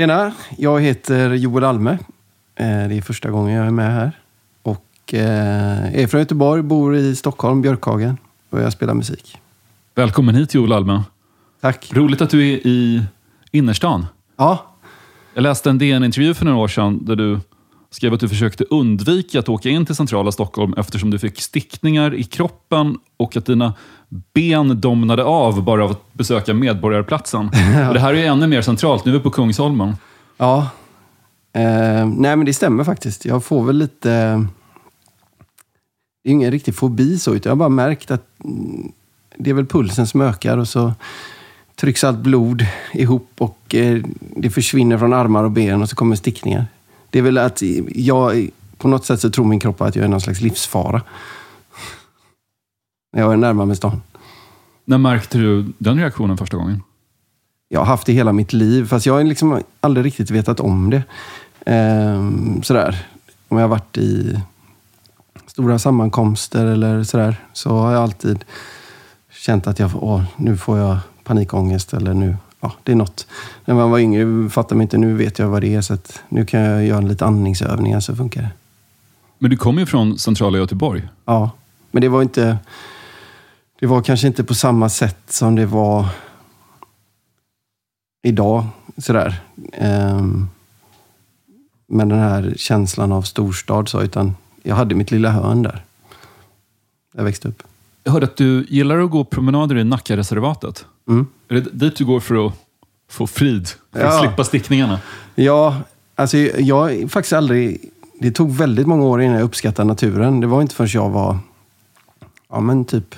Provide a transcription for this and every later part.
Tjena, jag heter Joel Alme. Eh, Det är första gången jag är med här. Och eh, är från Göteborg, bor i Stockholm, Björkhagen. Och jag spelar musik. Välkommen hit Joel Alme. Tack. Roligt att du är i innerstan. Ja, Jag läste en DN-intervju för några år sedan där du skrev att du försökte undvika att åka in till centrala Stockholm eftersom du fick stickningar i kroppen och att dina ben domnade av bara av att besöka Medborgarplatsen. Och det här är ännu mer centralt. Nu är vi på Kungsholmen. ja. Eh, nej, men det stämmer faktiskt. Jag får väl lite... Det är ingen riktig fobi så, utan jag har bara märkt att mm, det är väl pulsen som ökar och så trycks allt blod ihop och eh, det försvinner från armar och ben och så kommer stickningar. Det är väl att jag, på något sätt så tror min kropp att jag är någon slags livsfara. När jag är närmare med stan. När märkte du den reaktionen första gången? Jag har haft det hela mitt liv, fast jag har liksom aldrig riktigt vetat om det. Ehm, sådär. Om jag har varit i stora sammankomster eller sådär, så har jag alltid känt att jag, åh, nu får jag panikångest eller nu, ja, det är något. När man var yngre fattade man inte, nu vet jag vad det är, så nu kan jag göra lite andningsövningar så funkar det. Men du kommer ju från centrala Göteborg. Ja, men det var inte... Det var kanske inte på samma sätt som det var idag. Sådär. Ehm, med den här känslan av storstad. Så, utan jag hade mitt lilla hörn där. Jag växte upp. Jag hörde att du gillar att gå promenader i Nackareservatet. Mm. Är det dit du går för att få frid? För att Ja. slippa stickningarna? Ja, alltså jag faktiskt aldrig... Det tog väldigt många år innan jag uppskattade naturen. Det var inte förrän jag var... Ja, men typ...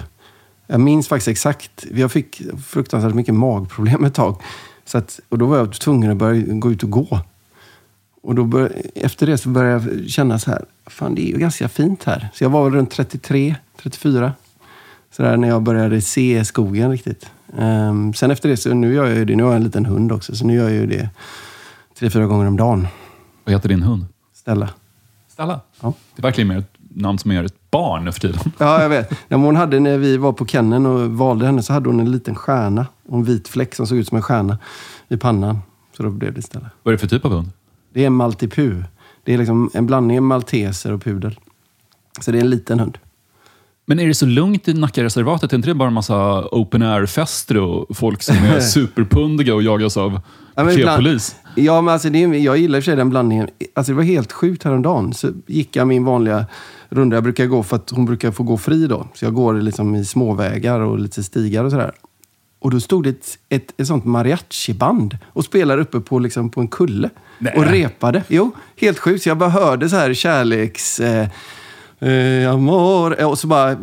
Jag minns faktiskt exakt. Jag fick fruktansvärt mycket magproblem ett tag. Så att, och då var jag tvungen att börja gå ut och gå. Och då bör, efter det så började jag känna så här, fan det är ju ganska fint här. Så jag var väl runt 33, 34. Så där när jag började se skogen riktigt. Ehm, sen efter det, så nu gör jag ju det. Nu har jag en liten hund också, så nu gör jag ju det tre, fyra gånger om dagen. Vad heter din hund? Stella. Stella. Ja. Det är verkligen mer ett namn som är ett barn nu för tiden. Ja, jag vet. Men hon hade, när vi var på Kennen och valde henne så hade hon en liten stjärna. En vit fläck som såg ut som en stjärna i pannan. Så då blev det Stella. Vad är det för typ av hund? Det är en maltipu. Det är liksom en blandning av malteser och pudel. Så det är en liten hund. Men är det så lugnt i Nackareservatet? Är inte det bara en massa open air-fester och folk som är superpundiga och jagas av Ja, ibland- polis? Ja, men alltså det är, jag gillar i och för sig den blandningen. Alltså det var helt sjukt häromdagen. Så gick jag min vanliga runda. Jag brukar gå för att hon brukar få gå fri då. Så jag går liksom i småvägar och lite stigar och sådär. Och då stod det ett, ett, ett sånt mariachiband och spelade uppe på, liksom, på en kulle. Nej. Och repade. Jo, helt sjukt. Så jag bara hörde så här kärleks... Eh, eh, amor. Eh, Och så bara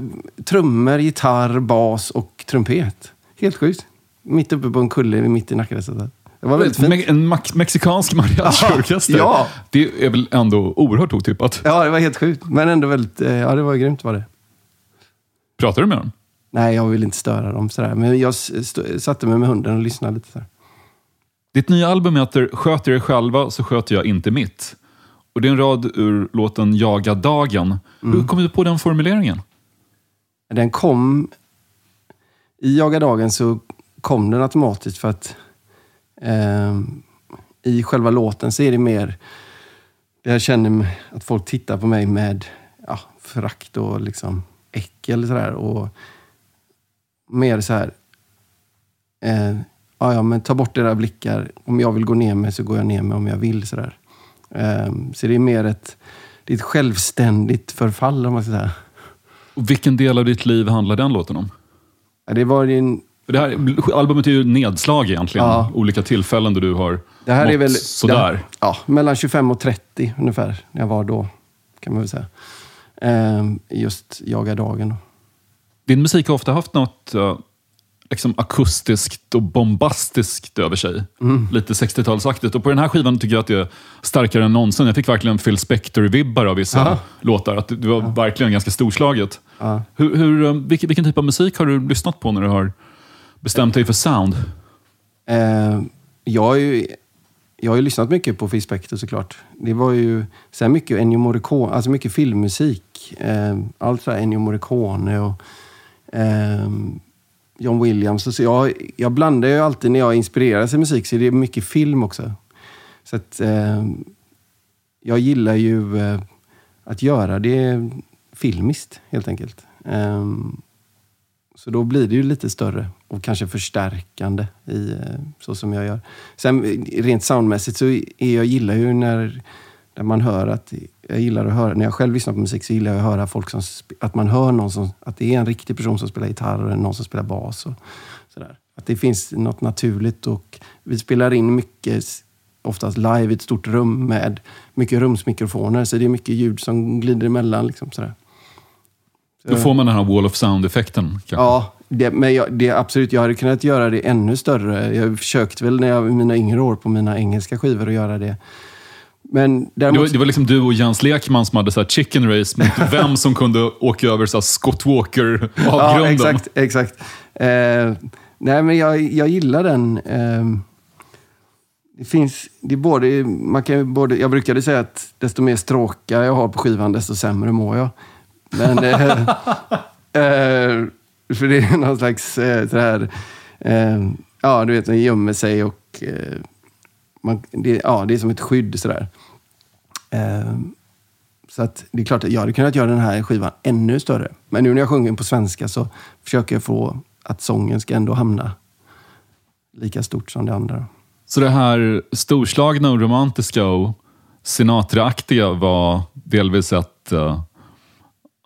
trummor, gitarr, bas och trumpet. Helt sjukt. Mitt uppe på en kulle mitt i Nackareservatet. Det var väldigt fint. Me- en mexikansk mariachiorkester. Ja. Det är väl ändå oerhört otippat. Ja, det var helt sjukt. Men ändå väldigt... eh, Ja, det var grymt var det. Pratar du med dem? Nej, jag vill inte störa dem sådär. Men jag satte mig med hunden och lyssnade lite. Sådär. Ditt nya album heter Sköter er själva så sköter jag inte mitt. Och det är en rad ur låten Jaga dagen. Mm. Hur kom du på den formuleringen? Den kom... I Jaga dagen så kom den automatiskt för att eh, i själva låten så är det mer... Jag känner att folk tittar på mig med ja, förakt och liksom äckel sådär. Och mer så här... Eh, ja, ja, men ta bort era blickar. Om jag vill gå ner mig så går jag ner mig om jag vill. Sådär. Eh, så det är mer ett, det ett självständigt förfall om man ska säga. Och vilken del av ditt liv handlar den låten om? Det var en, det här, albumet är ju nedslag egentligen. Ja. Olika tillfällen där du har det här mått är väl sådär. Det, ja, mellan 25 och 30 ungefär. När jag var då, kan man väl säga. Eh, just Jaga dagen. Din musik har ofta haft något liksom akustiskt och bombastiskt över sig. Mm. Lite 60-talsaktigt. Och på den här skivan tycker jag att det är starkare än någonsin. Jag fick verkligen Phil Spector-vibbar av vissa Aha. låtar. Att det var verkligen ganska storslaget. Ja. Hur, hur, eh, vilken, vilken typ av musik har du lyssnat på när du har bestämt dig för sound? Eh, jag, har ju, jag har ju lyssnat mycket på Phil Spector såklart. Det var ju sen mycket Ennio Morricone, alltså mycket filmmusik. Eh, allt så här Ennio Morricone och eh, John Williams. Så jag, jag blandar ju alltid när jag inspireras i musik så det är mycket film också. Så att eh, jag gillar ju eh, att göra det filmiskt helt enkelt. Eh, så då blir det ju lite större och kanske förstärkande i eh, så som jag gör. Sen eh, rent soundmässigt så är jag gillar ju när, när man hör att... Jag gillar att höra, när jag själv lyssnar på musik så gillar jag att höra folk som... Att man hör någon som... Att det är en riktig person som spelar gitarr och någon som spelar bas. Och sådär. Att det finns något naturligt och vi spelar in mycket oftast live i ett stort rum med mycket rumsmikrofoner. Så det är mycket ljud som glider emellan. Liksom, sådär. Då får man den här wall of sound-effekten. Ja, det, men jag, det, absolut. Jag hade kunnat göra det ännu större. Jag försökte väl när jag, mina yngre år på mina engelska skivor att göra det. Men däremot... det, var, liksom du och Jens Lekman som hade så chicken race mot vem som kunde åka över så Scott Walker-avgrunden. Ja, exakt. exakt. Eh, nej, men jag, jag gillar den. Eh, det finns, det är både, man kan både, jag brukade säga att desto mer stråkar jag har på skivan, desto sämre mår jag. Men, eh, eh, för det är någon slags eh, sådär, eh, ja du vet, den gömmer sig och eh, man, det, ja, det är som ett skydd sådär. Eh, så att det är klart att jag hade kunnat göra den här skivan ännu större. Men nu när jag sjunger på svenska så försöker jag få att sången ska ändå hamna lika stort som det andra. Så det här storslagna och romantiska och Sinatra-aktiga var delvis ett, uh,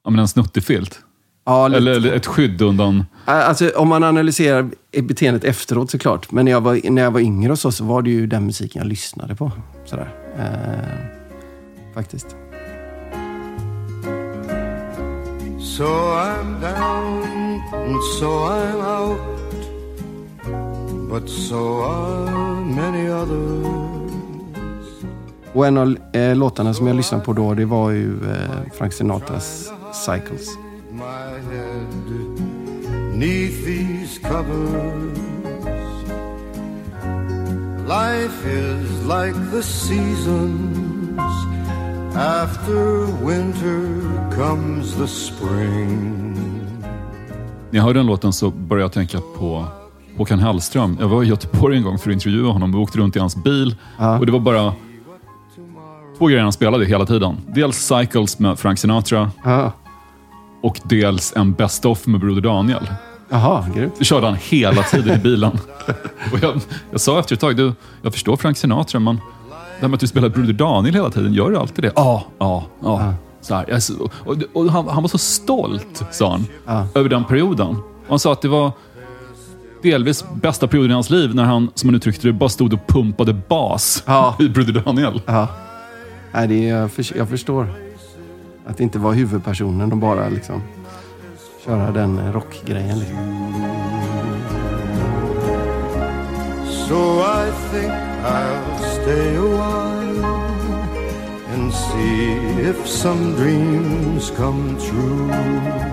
en snuttefilt? Ja, lite. Eller ett skydd undan... Alltså, om man analyserar beteendet efteråt såklart. Men när jag var, när jag var yngre och så, så var det ju den musiken jag lyssnade på. Sådär. Eh, faktiskt. So I'm down and so I'm out But so are many others Och en av eh, låtarna som jag lyssnade på då, det var ju eh, Frank Sinatras Cycles. Neath these covers Life is like the seasons After winter comes the spring När jag hörde den låten så började jag tänka på Håkan Hellström. Jag var i Göteborg en gång för att intervjua honom. Vi åkte runt i hans bil ja. och det var bara två grejer han spelade hela tiden. Dels Cycles med Frank Sinatra ja. Och dels en Best of med Broder Daniel. Jaha, grymt. Det körde han hela tiden i bilen. och jag, jag sa efter ett tag, du, jag förstår Frank Sinatra, men det här med att du spelar Broder Daniel hela tiden, gör du alltid det? Ja, ja, ja. Så här, och, och han, han, var så stolt, sa han, ja. över den perioden. Och han sa att det var delvis bästa perioden i hans liv när han, som han uttryckte det, bara stod och pumpade bas ja. i Broder Daniel. Ja. Nej, det är, jag förstår. Att inte vara huvudpersonen, och bara liksom köra den rockgrejen. Liksom. So I think I'll stay a while and see if some dreams come true.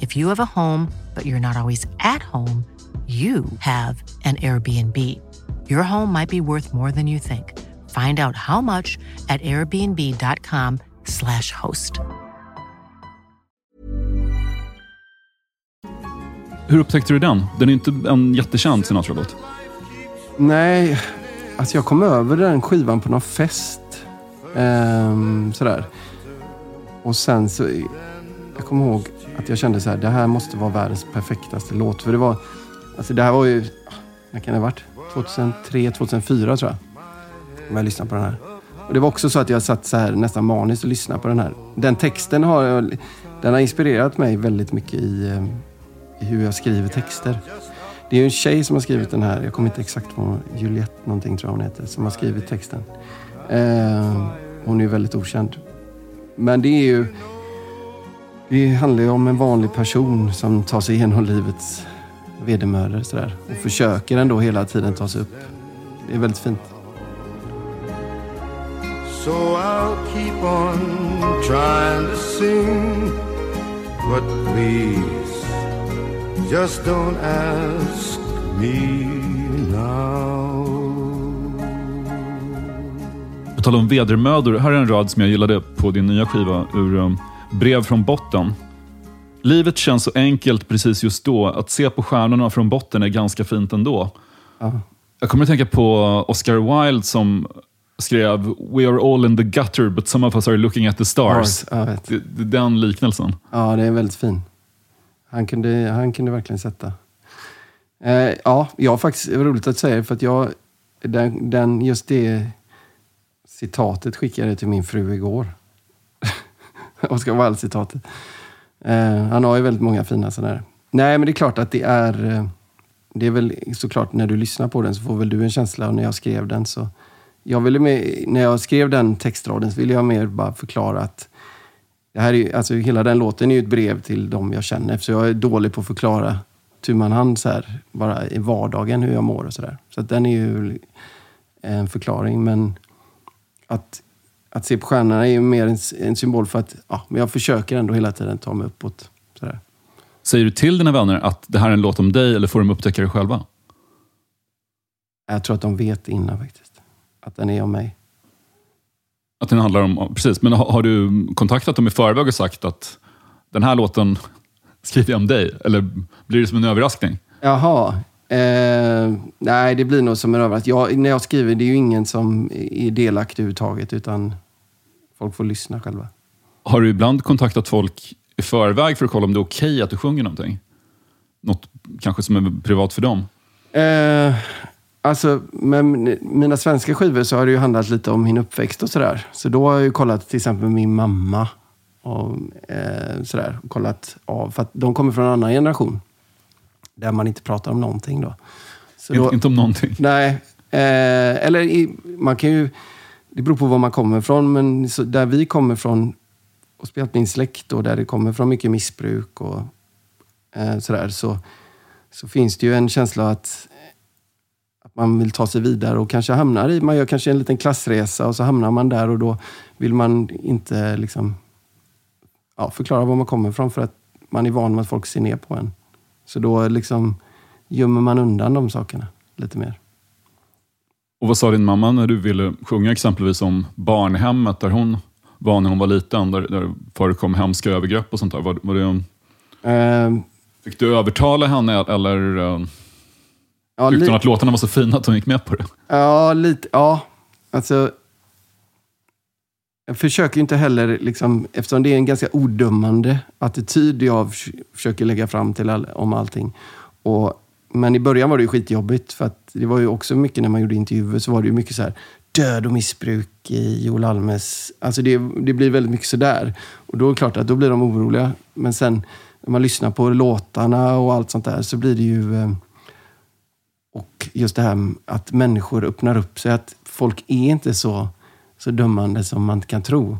If you have a home, but you're not always at home, you have an Airbnb. Your home might be worth more than you think. Find out how much at airbnb.com/slash host. Hur upptäckte du den? Den är inte en jättekänd Sinatra-låt. Nej, alltså jag kom över den skivan på någon fest. Ehm, sådär. Och sen så... Jag kommer ihåg att jag kände så här, det här måste vara världens perfektaste låt. För det var... Alltså det här var ju... När kan det ha varit? 2003, 2004 tror jag. Om jag lyssnade på den här. Och det var också så att jag satt så här nästan maniskt och lyssnade på den här. Den texten har, den har inspirerat mig väldigt mycket i, eh, i hur jag skriver texter. Det är ju en tjej som har skrivit den här. Jag kommer inte exakt på Juliette någonting tror jag hon heter. Som har skrivit texten. Eh, hon är ju väldigt okänd. Men det är ju... Det handlar ju om en vanlig person som tar sig igenom livets vedermödor sådär. Och försöker ändå hela tiden ta sig upp. Det är väldigt fint. So I'll keep on trying to sing. But please, just don't ask me now. På tal om vedermödor, här är en rad som jag gillade på din nya skiva ur um, Brev från botten. Livet känns så enkelt precis just då. Att se på stjärnorna från botten är ganska fint ändå. Ja. Jag kommer att tänka på Oscar Wilde som skrev We are all in the gutter but some of us are looking at the stars. Ja, den liknelsen. Ja, det är väldigt fin. Han kunde, han kunde verkligen sätta. Eh, ja, jag faktiskt, det var roligt att säga det, för att jag, den, den, just det citatet skickade jag till min fru igår. Oscar Wilde-citatet. Eh, han har ju väldigt många fina sådana här. Nej, men det är klart att det är... Eh, det är väl såklart när du lyssnar på den så får väl du en känsla och när jag skrev den så... Jag ville med, när jag skrev den textraden så ville jag mer bara förklara att det här är, alltså hela den låten är ju ett brev till dem jag känner. Så jag är dålig på att förklara tu man hand så här, bara i vardagen hur jag mår och sådär. Så att den är ju en förklaring. Men att, att se på stjärnorna är ju mer en, en symbol för att ja, men jag försöker ändå hela tiden ta mig uppåt. Sådär. Säger du till dina vänner att det här är en låt om dig eller får de upptäcka det själva? Jag tror att de vet innan faktiskt. Att den är om mig. Att den handlar om, precis, men har, har du kontaktat dem i förväg och sagt att den här låten skriver jag om dig? Eller blir det som en överraskning? Jaha. Eh, nej, det blir nog som en överraskning. Jag, när jag skriver, det är ju ingen som är delaktig överhuvudtaget. Utan folk får lyssna själva. Har du ibland kontaktat folk i förväg för att kolla om det är okej att du sjunger någonting? Något kanske som är privat för dem? Eh, alltså, med min- mina svenska skivor så har det ju handlat lite om min uppväxt och sådär. Så då har jag ju kollat till exempel med min mamma. Och, eh, sådär, och kollat av. För att de kommer från en annan generation. Där man inte pratar om någonting då. Då inte om någonting. nej. Eh, eller i, man kan ju... Det beror på var man kommer ifrån. Men så där vi kommer från och spelat min släkt och där det kommer från mycket missbruk och eh, sådär. Så, så finns det ju en känsla att att man vill ta sig vidare och kanske hamnar i, man gör kanske en liten klassresa och så hamnar man där och då vill man inte liksom ja, förklara var man kommer ifrån för att man är van med att folk ser ner på en. Så då liksom gömmer man undan de sakerna lite mer. Och vad sa din mamma när du ville sjunga exempelvis om barnhemmet där hon var när hon var liten, där, där förekom hemska övergrepp och sånt där? Var, var det, Ehm, fick du övertala henne eller eh, ja, tyckte hon att låtarna var så fina att hon gick med på det? Ja, lite. Ja, alltså. Jag försöker ju inte heller, liksom, eftersom det är en ganska odömande attityd jag försöker lägga fram till all, om allting. Och, men i början var det ju skitjobbigt, för att det var ju också mycket när man gjorde intervjuer så var det ju mycket så här död och missbruk i Joel Almes. Alltså det, det blir väldigt mycket sådär. Och då är det klart att då blir de oroliga. Men sen när man lyssnar på låtarna och allt sånt där så blir det ju... Eh, och just det här att människor öppnar upp sig. Att folk är inte så, så dömande som man kan tro.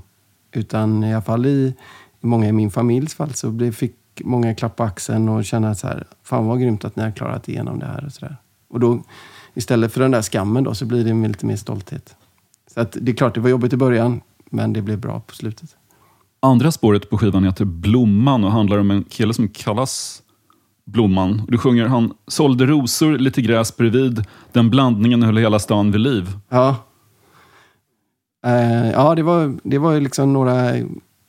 Utan i alla fall i, i många i min familjs fall så blev, fick många klapp på axeln och känna så här, fan vad grymt att ni har klarat igenom det här. Och, så där. och då, istället för den där skammen då, så blir det med lite mer stolthet. Så att, det är klart, det var jobbigt i början, men det blev bra på slutet. Andra spåret på skivan heter Blomman och handlar om en kille som kallas Blomman. Du sjunger han sålde rosor, lite gräs bredvid. Den blandningen höll hela stan vid liv. Ja. Eh, ja, det var, det var ju liksom några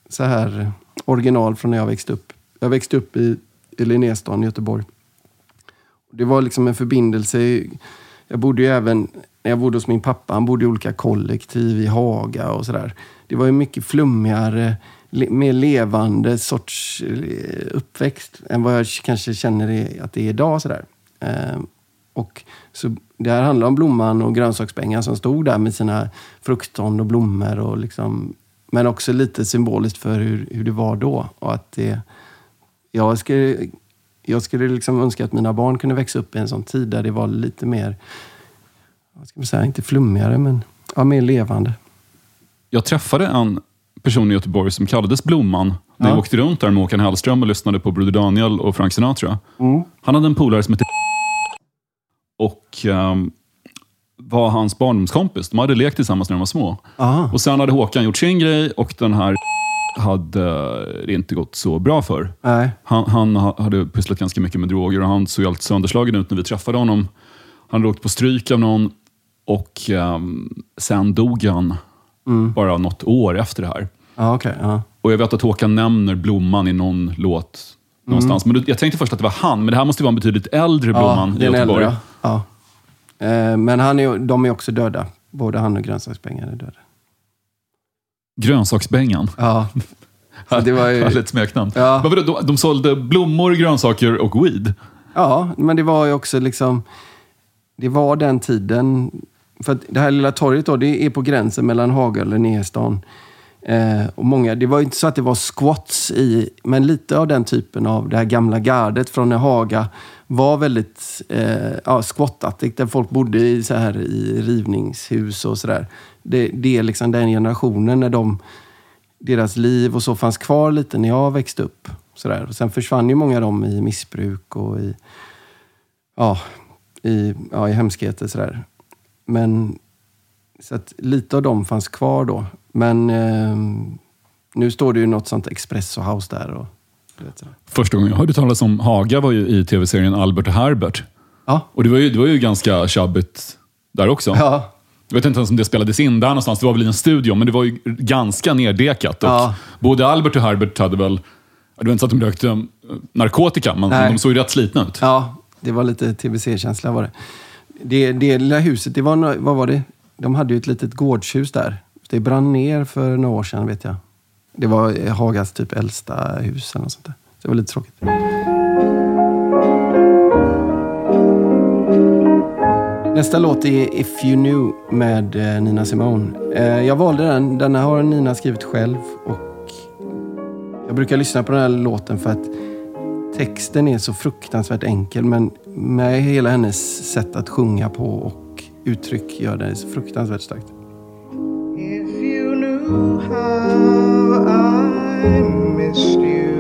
så här original från när jag växte upp. Jag växte upp i, i Linnéstan i Göteborg. Det var liksom en förbindelse. Jag bodde ju även, när jag bodde hos min pappa, han bodde i olika kollektiv i Haga och sådär. Det var ju mycket flummigare, le, mer levande sorts eh, uppväxt än vad jag kanske känner att det är idag. Sådär. Eh, och så det här handlar om blomman och grönsaksbängar som stod där med sina fruktstånd och blommor. Och liksom, men också lite symboliskt för hur, hur det var då. Och att det, jag skulle, jag skulle liksom önska att mina barn kunde växa upp i en sån tid där det var lite mer, vad ska man säga, inte flummigare, men ja, mer levande. Jag träffade en person i Göteborg som kallades Blomman när Ja. jag åkte runt där med Håkan Hellström och lyssnade på Broder Daniel och Frank Sinatra. Mm. Han hade en polare som hette och ehm, var hans barndomskompis. De hade lekt tillsammans när de var små. Aha. Och Sen hade Håkan gjort sin grej och den här hade det inte gått så bra för. Nej. Han, han ha- hade pysslat ganska mycket med droger och han såg helt sönderslagen ut när vi träffade honom. Han hade åkt på stryk av någon och ehm, sen dog han bara något år efter det här. Ja, okej. ja. Och Jag vet att Håkan nämner Blomman i någon låt någonstans. Men jag tänkte först att det var han, men det här måste vara en betydligt äldre Blomman i den Göteborg. äldre. Ja. Eh, Men han är, de är också döda. Både han och grönsakspengar är döda. Grönsaksbängan. Ja. Så det var ju... Härligt smeknamn. Ja. Men vadå, De, de sålde blommor, grönsaker och weed. Ja, men det var ju också liksom... Det var den tiden. För det här lilla torget då, det är på gränsen mellan Haga och Linnéstan. Eh, och många, det var ju inte så att det var squats i, men lite av den typen av det här gamla gardet från Haga var väldigt eh, ja, squattat. Där folk bodde i, så här, i rivningshus och sådär. Det, det är liksom den generationen när de, deras liv och så fanns kvar lite när jag växte upp. Sådär. Och sen försvann ju många av dem i missbruk och i, ja, i, ja, i hemskheter. Sådär. Men så att lite av dem fanns kvar då. Men eh, nu står det ju något sånt Expresso House där. Och. Första gången jag hörde talas om Haga var ju i tv-serien Albert och Herbert. Ja. Och det var ju, det var ju ganska tjabbigt där också. Ja. Jag vet inte ens om det spelades in där någonstans. Det var väl i en studio, men det var ju ganska neddekat. Och Ja. Både Albert och Herbert hade väl... Det var inte så att de rökte eh, narkotika, men Nej. de såg ju rätt slitna ut. ja, det var lite TBC-känsla var det. Det, det lilla huset, det var, vad var det? De hade ju ett litet gårdshus där. Det brann ner för några år sedan vet jag. Det var Hagas typ äldsta hus eller något sånt där. Så det var lite tråkigt. Nästa låt är If You Knew med eh, Nina Simone. Eh, jag valde den. Den har Nina skrivit själv och jag brukar lyssna på den här låten för att texten är så fruktansvärt enkel men med hela hennes sätt att sjunga på och uttryck gör det så fruktansvärt starkt. If you knew how I missed you,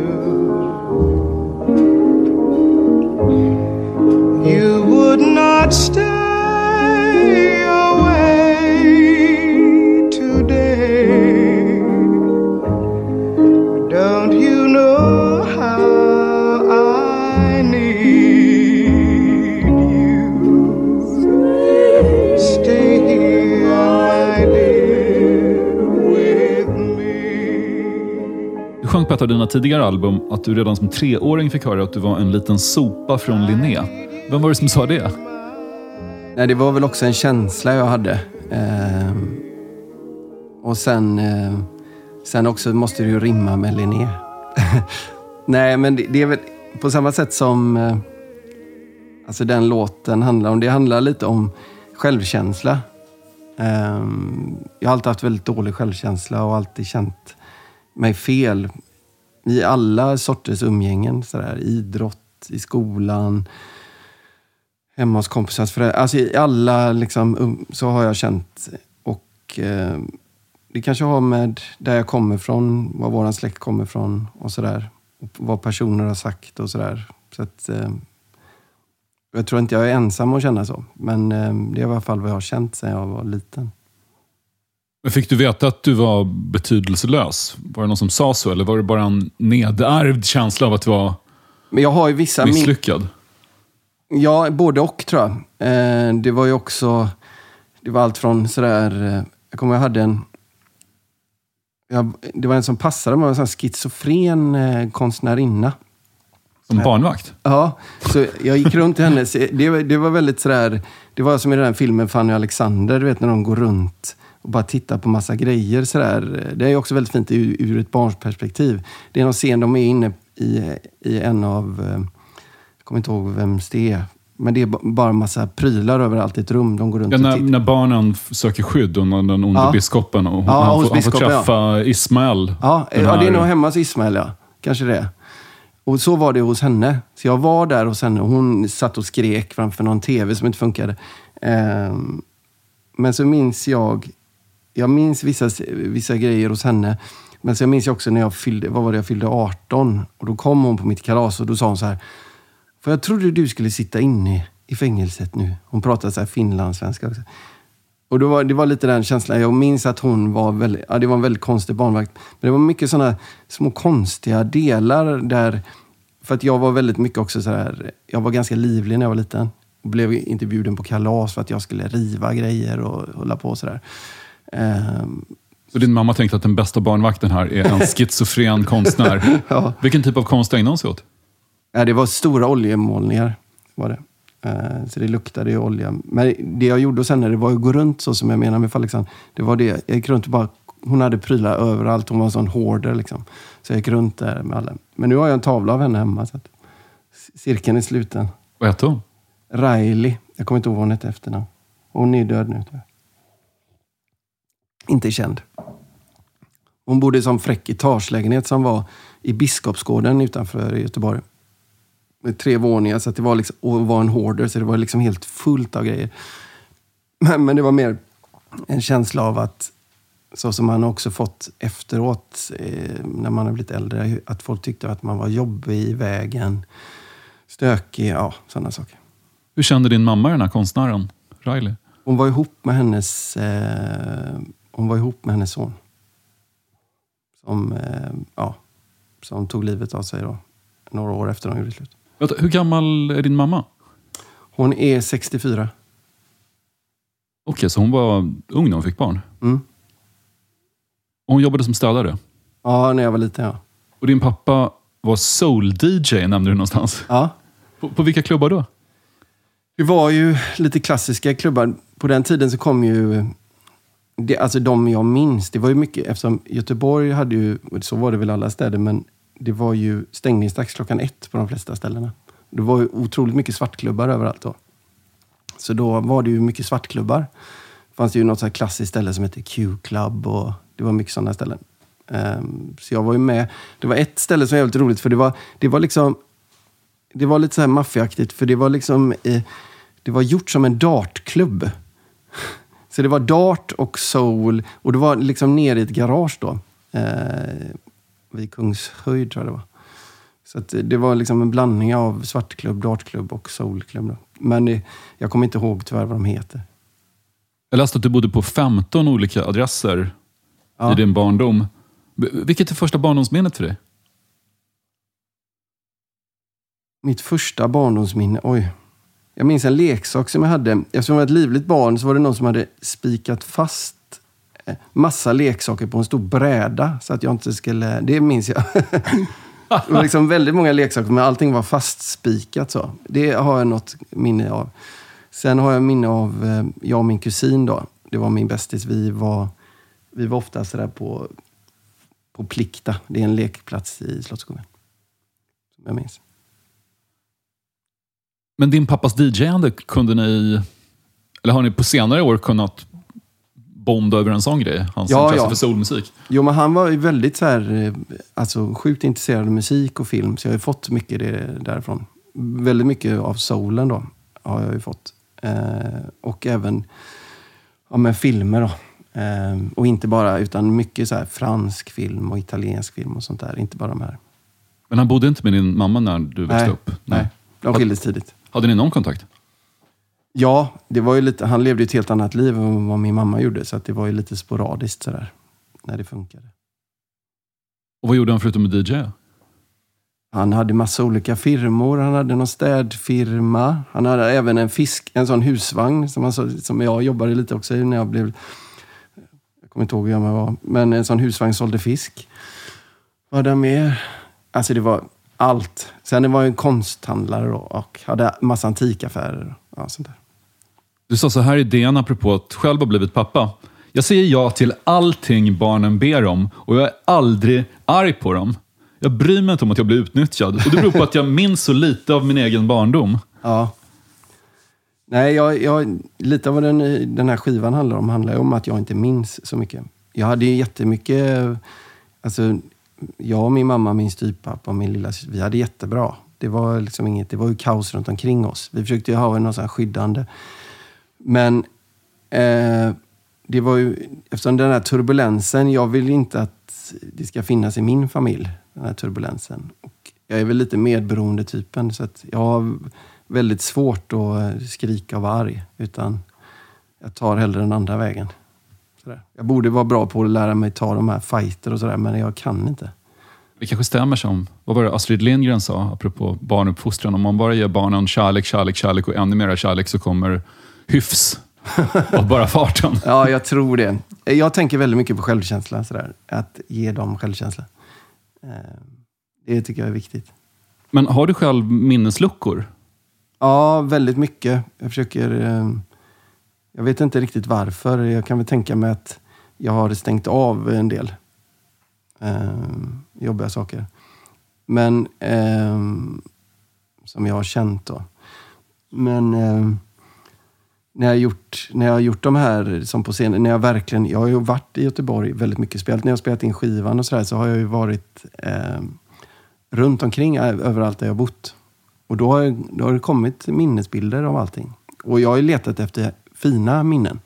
you would not stay på ett av dina tidigare album att du redan som treåring fick höra att du var en liten sopa från Linné. Vem var det som sa det? Nej, det var väl också en känsla jag hade. Eh, och sen, eh, sen också måste det ju rimma med Linné. Nej, men det, det är väl på samma sätt som eh, alltså den låten handlar om. Det handlar lite om självkänsla. Ehm, jag har alltid haft väldigt dålig självkänsla och alltid känt mig fel i alla sorters umgängen. Sådär. Idrott, i skolan, hemma hos kompisars föräldrar. Alltså i alla liksom, um, så har jag känt. Och eh, det kanske har med där jag kommer ifrån, var vår släkt kommer ifrån och sådär. Vad personer har sagt och sådär. Så att, eh, jag tror inte jag är ensam att känna så. Men eh, det är i alla fall vad jag har känt sedan jag var liten. Men fick du veta att du var betydelselös? Var det någon som sa så eller var det bara en nedärvd känsla av att du var Men jag har ju vissa... misslyckad? Ja, både och tror jag. Eh, det var ju också... Det var allt från sådär... Eh, jag kommer ihåg jag hade en... Jag, det var en som passade mig, en sån schizofren eh, konstnärinna. Som barnvakt? Ja, så jag gick runt i hennes... Det, var- det var väldigt sådär... Det var som i den här filmen Fanny och Alexander, du vet när de går runt och bara tittar på massa grejer sådär. Det är också väldigt fint ur, ur ett barns perspektiv. Det är någon scen, de är inne i, i en av... eh, Jag kommer inte ihåg vems det är. Men det är ba- bara massa prylar överallt i ett rum. De går runt Ja, och när, tittar. när barnen söker skydd under den onde Ja. biskopen och Ja, han, får, han får biskopen, ja. träffa Ismael. Ja, ja, det är nog hemma hos Ismael, ja. Kanske det. Och så var det hos henne. Så jag var där hos henne och hon satt och skrek framför någon tv som inte funkade. Ehm, men så minns jag, jag minns vissa, vissa grejer hos henne. Men så jag också när jag fyllde, vad var det, jag fyllde 18. Och då kom hon på mitt kalas och då sa hon så här. För jag trodde du skulle sitta inne i fängelset nu. Hon pratade så här finlandssvenska också. Och då var, det var lite den känslan. Jag minns att hon var väldigt, ja, det var en väldigt konstig barnvakt. Men det var mycket sådana små konstiga delar där... För att jag var väldigt mycket också så här, jag var ganska livlig när jag var liten. Och blev inte bjuden på kalas för att jag skulle riva grejer och hålla på sådär. Ehm, Så din mamma tänkte att den bästa barnvakten här är en schizofren konstnär. Ja. Vilken typ av konst ägnar hon sig åt? Ja, det var stora oljemålningar. Var det. Eh, Så det luktade ju olja. Men det jag gjorde hos henne, det var att gå runt så som jag menar med Alexander. Det var det. Jag gick runt och bara... Hon hade prylar överallt. Hon var en sån hoarder liksom. Så jag gick runt där med alla. Men nu har jag en tavla av henne hemma. Så cirkeln är sluten. Vad heter hon? Riley. Jag kommer inte ihåg vad hon hette efternamn. Hon är död nu tror jag. Inte känd. Hon bodde i en fräck etagelägenhet som var i Biskopsgården utanför Göteborg. Med tre våningar så att det var liksom, och var en hoarder så det var liksom helt fullt av grejer. Men, men det var mer en känsla av att, så som man också fått efteråt eh, när man har blivit äldre, att folk tyckte att man var jobbig i vägen, stökig, ja sådana saker. Hur kände din mamma den här konstnären, Riley? Hon var ihop med hennes, eh, hon var ihop med hennes son. Som, eh, ja, som tog livet av sig då, några år efter de gjorde slut. Vänta, Hur gammal är din mamma? Hon är 64. Okej, så hon var ung när hon fick barn. Mm. Och hon jobbade som städare. Ja, när jag var liten ja. Och din pappa var soul-DJ, nämnde du någonstans. ja. På, på vilka klubbar då? Det var ju lite klassiska klubbar. På den tiden så kom ju, det, alltså de jag minns, det var ju mycket, eftersom Göteborg hade ju, så var det väl alla städer, men det var ju stängningsdags klockan ett på de flesta ställena. Det var ju otroligt mycket svartklubbar överallt då. Så då var det ju mycket svartklubbar. Det fanns ju något så här klassiskt ställe som hette Q-club och det var mycket sådana ställen. Um, så jag var ju med. Det var ett ställe som var jävligt roligt för det var, det var liksom det var lite så här maffiaktigt, för det var liksom eh, det var gjort som en dartklubb. Så det var dart och soul och det var liksom nere i ett garage då. Eh, vid Kungshöjd tror jag det var. Så det var liksom en blandning av svartklubb, dartklubb och soulklubb. Då. Men jag kommer inte ihåg tyvärr vad de heter. Jag läste att du bodde på 15 olika adresser Ja. i din barndom. Vilket är första barndomsminnet för dig? Mitt första barndomsminne, oj. Jag minns en leksak som jag hade. Eftersom jag var ett livligt barn så var det någon som hade spikat fast eh, massa leksaker på en stor bräda. Så att jag inte skulle... Det minns jag. det var liksom väldigt många leksaker, men allting var fastspikat. Så. Det har jag något minne av. Sen har jag minne av eh, jag och min kusin. då. Det var min bästis. Vi var, vi var ofta sådär på, på Plikta. Det är en lekplats i Slottsskogen. Som jag minns. Men din pappas DJ-ande, kunde ni... Eller har ni på senare år kunnat bonda över en sån grej? Hans Ja, intresse ja. för soulmusik. Jo, men han var ju väldigt så här, eh, alltså, sjukt intresserad av musik och film. Så jag har ju fått mycket det därifrån. Väldigt mycket av soulen då. har jag ju fått. Eh, och även ja, med filmer. Då. Eh, och inte bara, utan mycket så här fransk film och italiensk film och sånt där. Inte bara de här. Men han bodde inte med din mamma när du växte Nej, upp? nej. De skildes tidigt. Hade ni någon kontakt? Ja, det var ju lite, han levde ett helt annat liv än vad min mamma gjorde. Så att det var ju lite sporadiskt sådär. När det funkade. Och vad gjorde han förutom att DJa? Han hade massa olika firmor. Han hade någon städfirma. Han hade även en fisk, en sån husvagn som, han, som jag jobbade lite också i när jag blev... Jag kommer inte ihåg hur gammal jag var. Men en sån husvagn sålde fisk. Vad hade han mer? Alltså det var allt. Sen var jag en konsthandlare och hade massa antikaffärer. och Ja, sånt där. Du sa så här i DN apropå att själv ha blivit pappa. Jag säger ja till allting barnen ber om och jag är aldrig arg på dem. Jag bryr mig inte om att jag blir utnyttjad och det beror på att jag minns så lite av min egen barndom. Ja. Nej, jag, jag, lite av vad den, den här skivan handlar om handlar om att jag inte minns så mycket. Jag hade ju jättemycket... Alltså, jag och min mamma, min styvpappa och min lilla vi hade jättebra. Det var liksom inget, det var ju kaos runt omkring oss. Vi försökte ju ha något sån här skyddande. Men eh, det var ju, eftersom den här turbulensen, jag vill inte att det ska finnas i min familj, den här turbulensen. Och jag är väl lite medberoende typen, så att jag har väldigt svårt att eh, skrika och vara arg. Utan jag tar hellre den andra vägen. Sådär. Jag borde vara bra på att lära mig ta de här fighter och sådär, men jag kan inte. Det kanske stämmer som, vad var det Astrid Lindgren sa apropå barnuppfostran? Om man bara ger barnen kärlek, kärlek, kärlek och ännu mer kärlek så kommer hyfs av bara farten. Ja, jag tror det. Jag tänker väldigt mycket på självkänsla. Sådär. Att ge dem självkänsla. Eh, Det tycker jag är viktigt. Men har du själv minnesluckor? Ja, väldigt mycket. Jag försöker... Jag vet inte riktigt varför. Jag kan väl tänka mig att jag har stängt av en del eh, jobbiga saker. Men eh, som jag har känt då. Men eh, när, jag har gjort, när jag har gjort de här som på scenen, när jag verkligen, jag har ju varit i Göteborg väldigt mycket, spelat, när jag har spelat in skivan och sådär så har jag ju varit eh, runt omkring eh, överallt där jag har bott. Och då har, då har det kommit minnesbilder av allting. Och jag har ju letat efter fina minnen.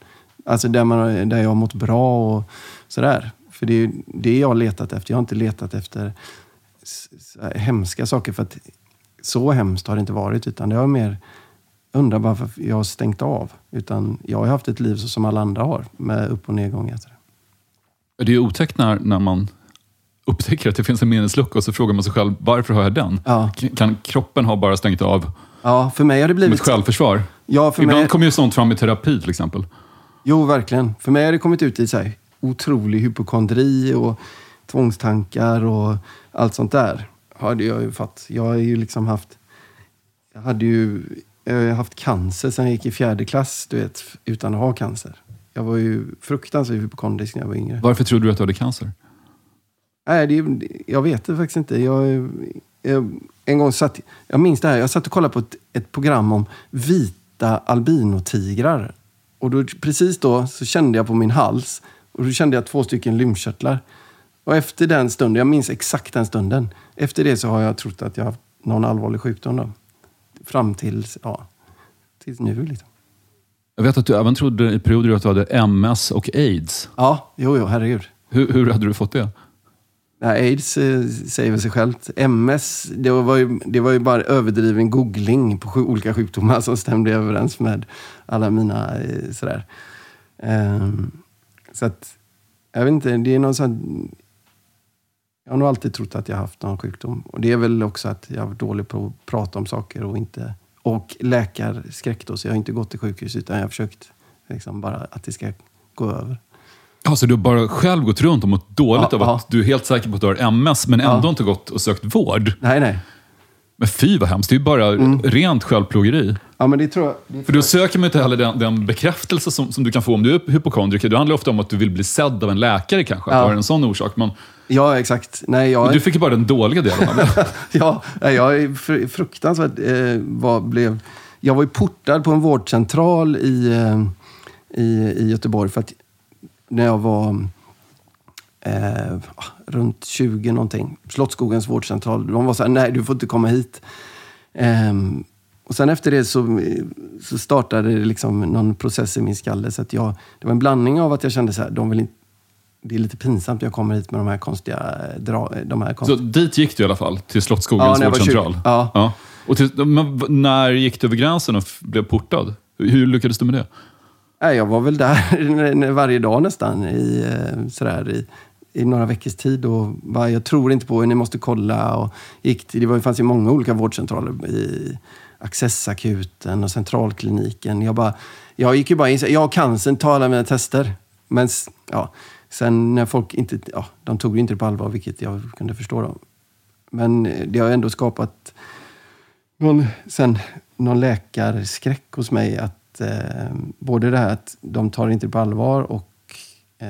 Alltså där, man, där jag har mått bra och sådär. För det är det jag har letat efter. Jag har inte letat efter hemska saker. För att så hemskt har det inte varit. Utan det har mer undrar varför jag har stängt av. Utan jag har haft ett liv så som alla andra har. Med upp och nedgångar. Det är ju otäckt när, när man upptäcker att det finns en minneslucka och så frågar man sig själv, varför har jag den? Ja. Kan kroppen ha bara stängt av Ja, för mig har det som blivit... ett självförsvar? Ja, för Ibland mig... kommer ju sånt fram i terapi till exempel. Jo, verkligen. För mig har det kommit ut i så här, otrolig hypokondri och tvångstankar och allt sånt där. Hade jag ju fått. Jag har ju liksom haft... Jag hade ju jag har haft cancer sedan jag gick i fjärde klass, du vet, utan att ha cancer. Jag var ju fruktansvärt hypokondrisk när jag var yngre. Varför trodde du att du hade cancer? Nej, det, jag vet det faktiskt inte. Jag, jag, en gång satt, jag minns det här, jag satt och kollade på ett, ett program om vita albinotigrar. Och då, precis då så kände jag på min hals och då kände jag två stycken lymfkörtlar. Och efter den stunden, jag minns exakt den stunden. Efter det så har jag trott att jag haft någon allvarlig sjukdom. Då. Fram till, ja, tills nu. Liksom. Jag vet att du även trodde i perioder att du hade MS och aids. Ja, jo, jo, herregud. Hur, hur hade du fått det? Nej, aids eh, säger väl sig självt. MS, det var, ju, det var ju bara överdriven googling på sju, olika sjukdomar som stämde överens med alla mina eh, sådär. Ehm, så att, jag vet inte, det är någon sån... Jag har nog alltid trott att jag haft någon sjukdom. Och det är väl också att jag har varit dålig på att prata om saker och inte... Och läkarskräck då, så jag har inte gått till sjukhus utan jag har försökt liksom bara att det ska gå över. Alltså, du har bara själv gått runt och mått dåligt Ja, av att ja. du är helt säker på att du har MS, men ändå Ja. inte gått och sökt vård. Nej, nej. Men fy vad hemskt, det är ju bara Mm. rent självplågeri. Ja, men det tror jag... Det För då söker man inte heller den, den bekräftelse som, som du kan få om du är hypokondriker. Det handlar ofta om att du vill bli sedd av en läkare kanske, att Ja. du har en sån orsak. Men, Ja, exakt. Nej, jag... men du fick ju bara den dåliga delen av det. Ja, jag är fr- fruktansvärt... Eh, var, blev, jag var ju portad på en vårdcentral i, eh, i, i Göteborg för att när jag var eh, runt 20 någonting, Slottsskogens vårdcentral, de var så här, nej du får inte komma hit. Ehm, och sen efter det så, så startade det liksom någon process i min skalle. Så att jag, det var en blandning av att jag kände så här, de vill inte, det är lite pinsamt att jag kommer hit med de här konstiga... eh, Dra, de här Så konstiga dit gick du i alla fall? Till Ja, Slottsskogens var vårdcentral? 20. Ja. Och till, men när gick du över gränsen och blev portad? Hur lyckades du med det? Nej, jag var väl där varje dag nästan i, eh, sådär, i, i några veckors tid. Och bara, jag tror inte på er, ni måste kolla. Och gick till, det var, det fanns ju många olika vårdcentraler. I Accessakuten och Centralkliniken. Jag, bara, jag gick ju bara in jag har cancern, ta alla mina tester. Men ja, sen när folk inte... Ja, de tog det inte på allvar, vilket jag kunde förstå. Då. Men det har ändå skapat någon, sen, någon läkarskräck hos mig. att eh, Både det här att de tar inte det på allvar och eh,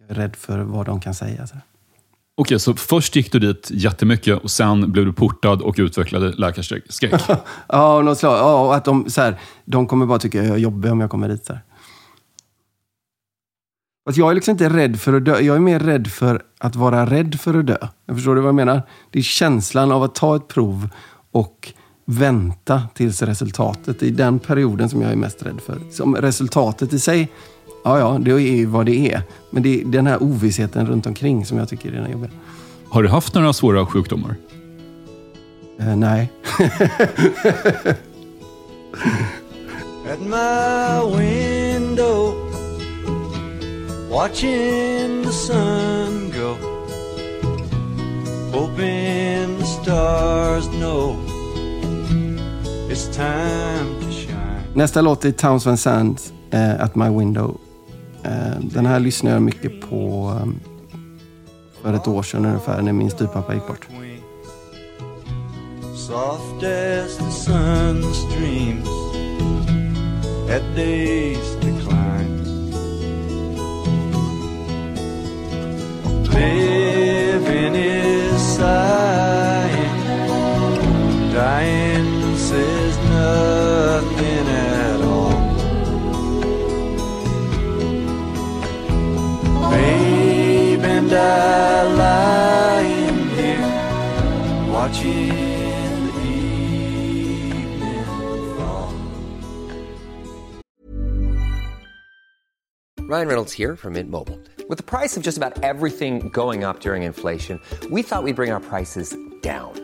jag är rädd för vad de kan säga. Så. Okej, så först gick du dit jättemycket och sen blev du portad och utvecklade läkarskräck. Ja, något slag, ja, och att de, så här, de kommer bara tycka jag är jobbig om jag kommer dit. Så här. Fast jag är liksom inte rädd för att dö. Jag är mer rädd för att vara rädd för att dö. Jag förstår du vad jag menar? Det är känslan av att ta ett prov och vänta tills resultatet. Det är den perioden som jag är mest rädd för. Som resultatet i sig, ja, ja, det är ju vad det är. Men det är den här ovissheten runt omkring som jag tycker är den jobbiga. Har du haft några svåra sjukdomar? Eh, nej. at my window, watching the sun go, hoping the stars know it's time to shine. Nästa låt är Towns Van Zandt, eh, At My Window. Eh, den här lyssnade jag mycket på eh, för ett år sedan ungefär när min styvpappa gick bort. Soft as the sun streams at day's decline. Living is sighing, dying says nothing at all. Babe and I lying here watching. Ryan Reynolds here from Mint Mobile. With the price of just about everything going up during inflation, we thought we'd bring our prices down.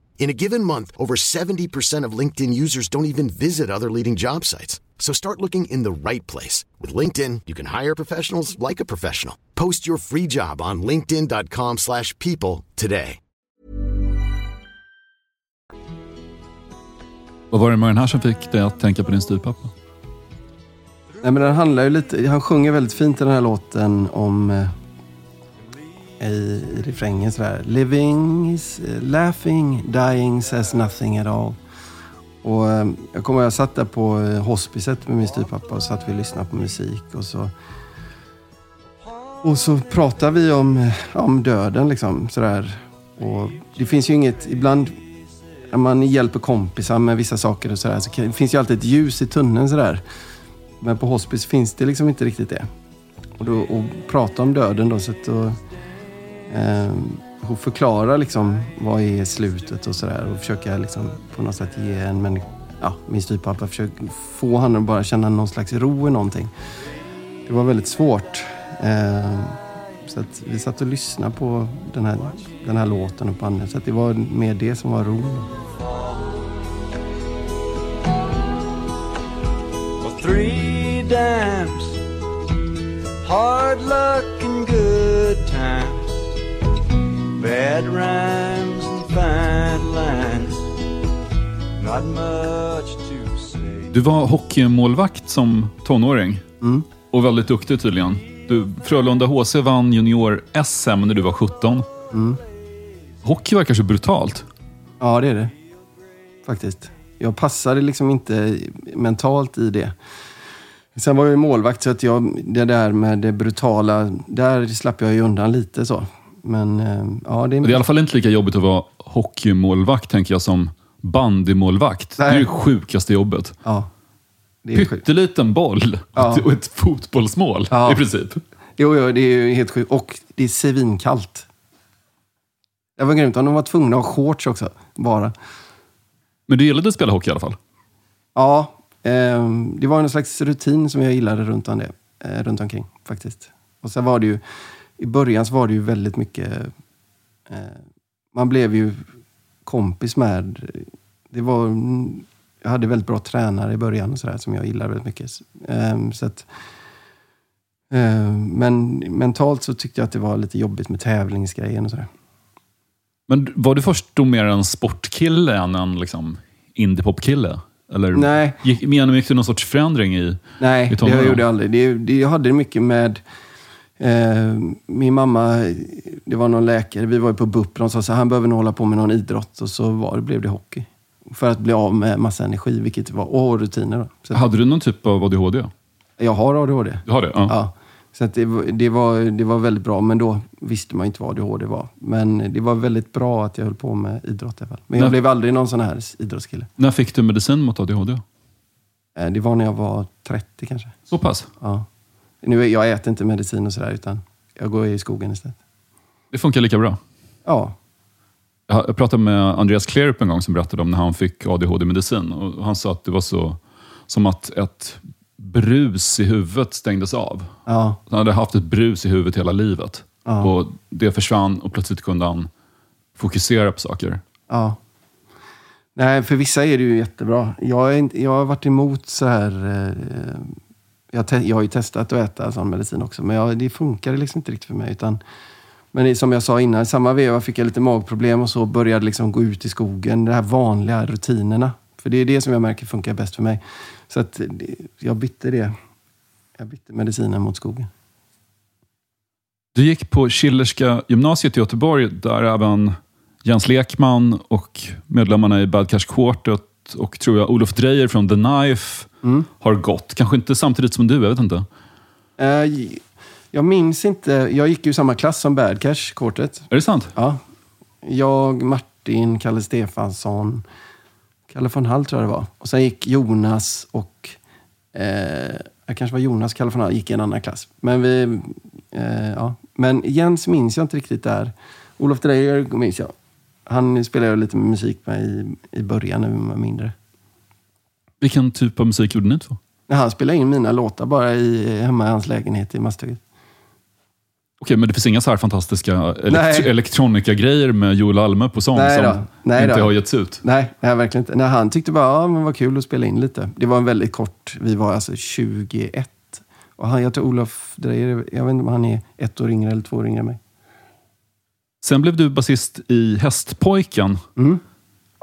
In a given month, over 70% of LinkedIn users don't even visit other leading job sites. So start looking in the right place. With LinkedIn, you can hire professionals like a professional. Post your free job on linkedin.com/people slash people today. Vad var det med den här som fick dig att tänka på din styvpappa? Nej, men den handlar ju lite, han sjunger väldigt fint i den här låten om eh, i, i refrängen sådär. Living is eh, laughing, dying says nothing at all. Och eh, jag kommer ihåg, jag satt där på eh, hospiset med min styvpappa och satt vi och lyssnade på musik och så och så pratar vi om, om döden liksom sådär. Och det finns ju inget, ibland när man hjälper kompisar med vissa saker och sådär så kan- det finns ju alltid ett ljus i tunneln sådär. Men på hospice finns det liksom inte riktigt det. Och, då, och prata om döden då, så att då, Eh, och förklara liksom vad är slutet och sådär. Och försöka liksom på något sätt ge en människa, ja, min styvpappa, försöka få honom att bara känna någon slags ro i någonting. Det var väldigt svårt. Eh, så att vi satt och lyssnade på den här, den här låten och bandet. Så att det var mer det som var ron. Three dams, hard luck and good times, bad rhymes and fine lines, not much to say. Du var hockeymålvakt som tonåring. Mm. Och väldigt duktig tydligen. Du, Frölunda HC vann junior-SM när du var 17. Mm. Hockey verkar så brutalt. Ja, det är det. Faktiskt. Jag passade liksom inte mentalt i det. Sen var jag ju målvakt, så att jag, det där med det brutala, där slapp jag ju undan lite så. Men eh, ja, det är... Det är i alla fall inte lika jobbigt att vara hockeymålvakt, tänker jag, som bandymålvakt. Det är Nej. det sjukaste jobbet. Ja, det är. Pytteliten boll Ja. och ett fotbollsmål Ja. i princip. Jo, jo, det är ju helt sjukt. Och det är svinkallt. Det var grymt. Och de var tvungna att ha shorts också, bara. Men du gillade att spela hockey i alla fall? Ja, eh, det var en slags rutin som jag gillade runt, om det, eh, runt omkring faktiskt. Och sen var det ju, i början så var det ju väldigt mycket, eh, man blev ju kompis med, det var, jag hade väldigt bra tränare i början och sådär som jag gillade väldigt mycket. Eh, så att, eh, men mentalt så tyckte jag att det var lite jobbigt med tävlingsgrejen och sådär. Men var du först då mer en sportkille än en liksom, indiepopkille? Eller Nej. gick, genomgick du någon sorts förändring i, Nej, i det tonåren? gjorde jag aldrig. Det, det, jag hade mycket med... Eh, min mamma, det var någon läkare, vi var ju på BUP, de sa så han behöver nog hålla på med någon idrott. Och så var, blev det hockey. För att bli av med massa energi, vilket var, och rutiner. Då. Så Hade du någon typ av ADHD? jag har ADHD. Du har det? Ja. Ja. Så det, var- det, var, det var väldigt bra, men då visste man inte vad ADHD var. Men det var väldigt bra att jag höll på med idrott i alla fall. Men jag Nej. blev aldrig någon sån här idrottskille. När fick du medicin mot ADHD? Eh, det var när jag var 30 kanske. Så pass? Ja. Nu, jag äter inte medicin och sådär, utan jag går i skogen istället. Det funkar lika bra. Ja. Jag jag pratade med Andreas Klerup en gång som berättade om när han fick ADHD-medicin. Och Han sa att det var så som att ett brus i huvudet stängdes av. Ja. Han hade haft ett brus i huvudet hela livet. Ja. Och Det försvann och plötsligt kunde han fokusera på saker. Ja. Nej, för vissa är det ju jättebra. Jag, är inte, jag har varit emot så här... Eh, jag, te, jag har ju testat att äta sån medicin också, men jag, det funkade liksom inte riktigt för mig. Utan, men som jag sa innan, i samma veva fick jag lite magproblem och så började liksom gå ut i skogen. De här vanliga rutinerna. För det är det som jag märker funkar bäst för mig. Så att jag bytte det. Jag bytte medicinen mot skogen. Du gick på Schillerska gymnasiet i Göteborg där även Jens Lekman och medlemmarna i Bad Cash Quartet och tror jag Olof Dreyer från The Knife Mm. har gått. Kanske inte samtidigt som du, jag vet inte. Eh, jag minns inte. Jag gick ju i samma klass som Bad Cash Quartet. Är det sant? Ja. Jag, Martin, Kalle Stefansson, Kalle von Hall tror jag det var. Och sen gick Jonas och... Eh, jag kanske var Jonas, Kalle von Hall gick i en annan klass. Men vi... Eh, ja. Men Jens minns jag inte riktigt där. Olof Dreyer minns jag. Han spelade jag lite musik med i, i början när vi var mindre. Vilken typ av musik gjorde ni två? Han spelade in mina låtar bara i, hemma i hans lägenhet i Masthugget. Okej, men det finns inga så här fantastiska elekt- elektronika-grejer med Joel Alme på sång Nej som. Nej inte då. har getts ut? Nej, nej, verkligen inte. Nej, han tyckte bara, ja, men vad kul att spela in lite. Det var en väldigt kort, vi var alltså 21. Och han, jag tror Olof Dreyer, jag vet inte om han är ett år yngre eller två år yngre än mig. Sen blev du basist i Hästpojken. Mm.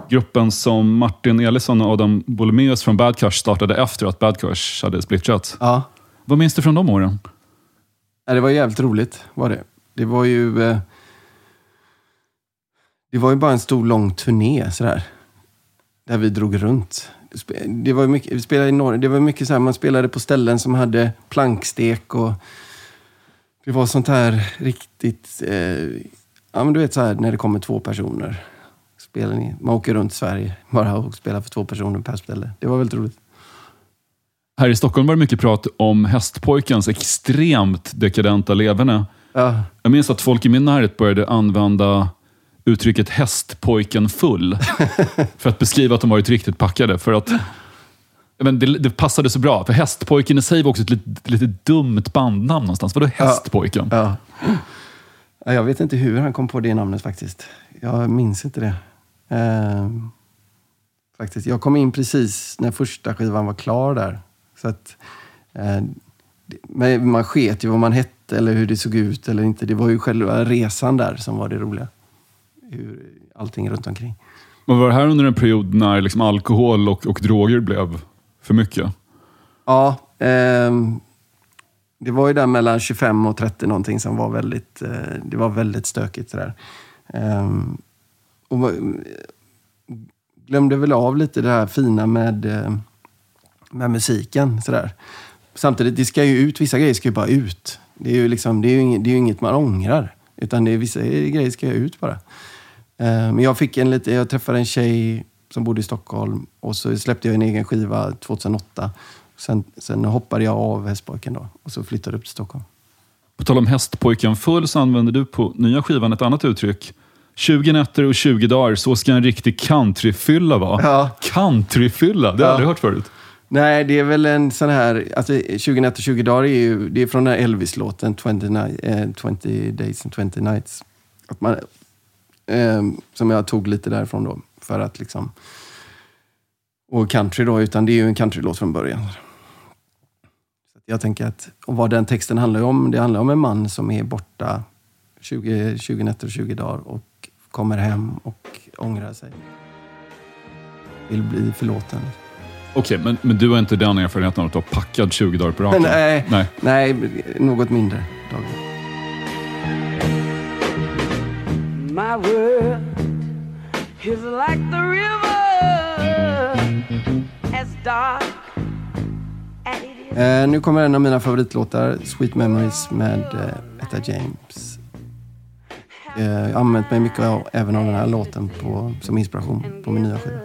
Gruppen som Martin Elisson och Adam Bolomeus från Bad Cash startade efter att Bad Cash hade splittrats. Ja. Vad minns du från de åren? Ja, det var jävligt roligt, var det. Det var ju... Eh, det var ju bara en stor lång turné sådär. Där vi drog runt. Det var mycket, vi spelade i Norge. Det var mycket så här, man spelade på ställen som hade plankstek och... Det var sånt här riktigt... Eh, ja, men du vet så här när det kommer två personer. Spelar ni, man åker runt Sverige bara och spelar för två personer per ställe. Det var väldigt roligt. Här i Stockholm var det mycket prat om Hästpojkens extremt dekadenta leverne. Ja. Jag minns att folk i min närhet började använda uttrycket hästpojken full för att beskriva att de varit riktigt packade. För att men det, det passade så bra, för Hästpojken i sig var också ett lite, lite dumt bandnamn någonstans. Vadå Hästpojken? Ja. Ja, Jag vet inte hur han kom på det namnet faktiskt. Jag minns inte det. Ehm, faktiskt. Jag kom in precis när första skivan var klar där. Så att, eh, men man sket ju vad man hette eller hur det såg ut eller inte. Det var ju själva resan där som var det roliga. Hur, allting runt omkring. Men var det här under en period när liksom alkohol och, och droger blev för mycket? Ja, ehm, det var ju där mellan 25 och 30 någonting som var väldigt, eh, det var väldigt stökigt. Sådär. Ehm, och glömde väl av lite det här fina med, eh, med musiken. Sådär. Samtidigt, det ska ju ut, vissa grejer ska ju bara ut. Det är ju, liksom, det är ju, inget, det är ju inget man ångrar. Utan det är, vissa grejer ska ju ut bara. Eh, men jag fick en lite, jag träffade en tjej som bodde i Stockholm och så släppte jag en egen skiva 2008. Sen, sen hoppade jag av Hästpojken då och så flyttade upp till Stockholm. På tal om Hästpojken full så använder du på nya skivan ett annat uttryck. 20 nätter och 20 dagar, så ska en riktig countryfylla vara. Ja. Countryfylla, det har jag Ja. aldrig hört förut. Nej, det är väl en sån här... Alltså, 20 nätter 20 dagar är ju det är från den här Elvis-låten 20, ni- eh, 20 days and 20 nights. Att man, eh, som jag tog lite därifrån då. För att liksom... Och country då, utan det är ju en countrylåt från början. Så jag tänker att, och vad den texten handlar om, det handlar om en man som är borta 20, 20 nätter och 20 dagar och kommer hem och ångrar sig. Vill bli förlåten. Okej, men, men du har inte den erfarenheten av att vara packad 20 dagar på raken? Nej, Nej. nej, något mindre dagar. My world is like the river as dark as it is. Eh, nu kommer en av mina favoritlåtar, Sweet Memories med eh, Etta James. Eh, använt mig mycket av, även av den här låten på, som inspiration på min nya skiva.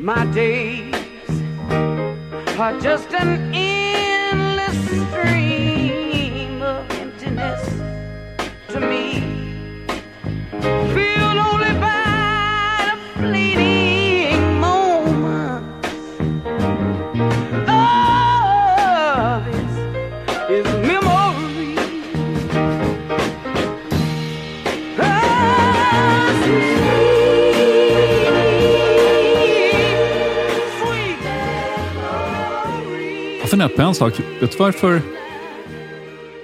My days are just an endless stream of emptiness to me. Funderar på en sak. Vet du varför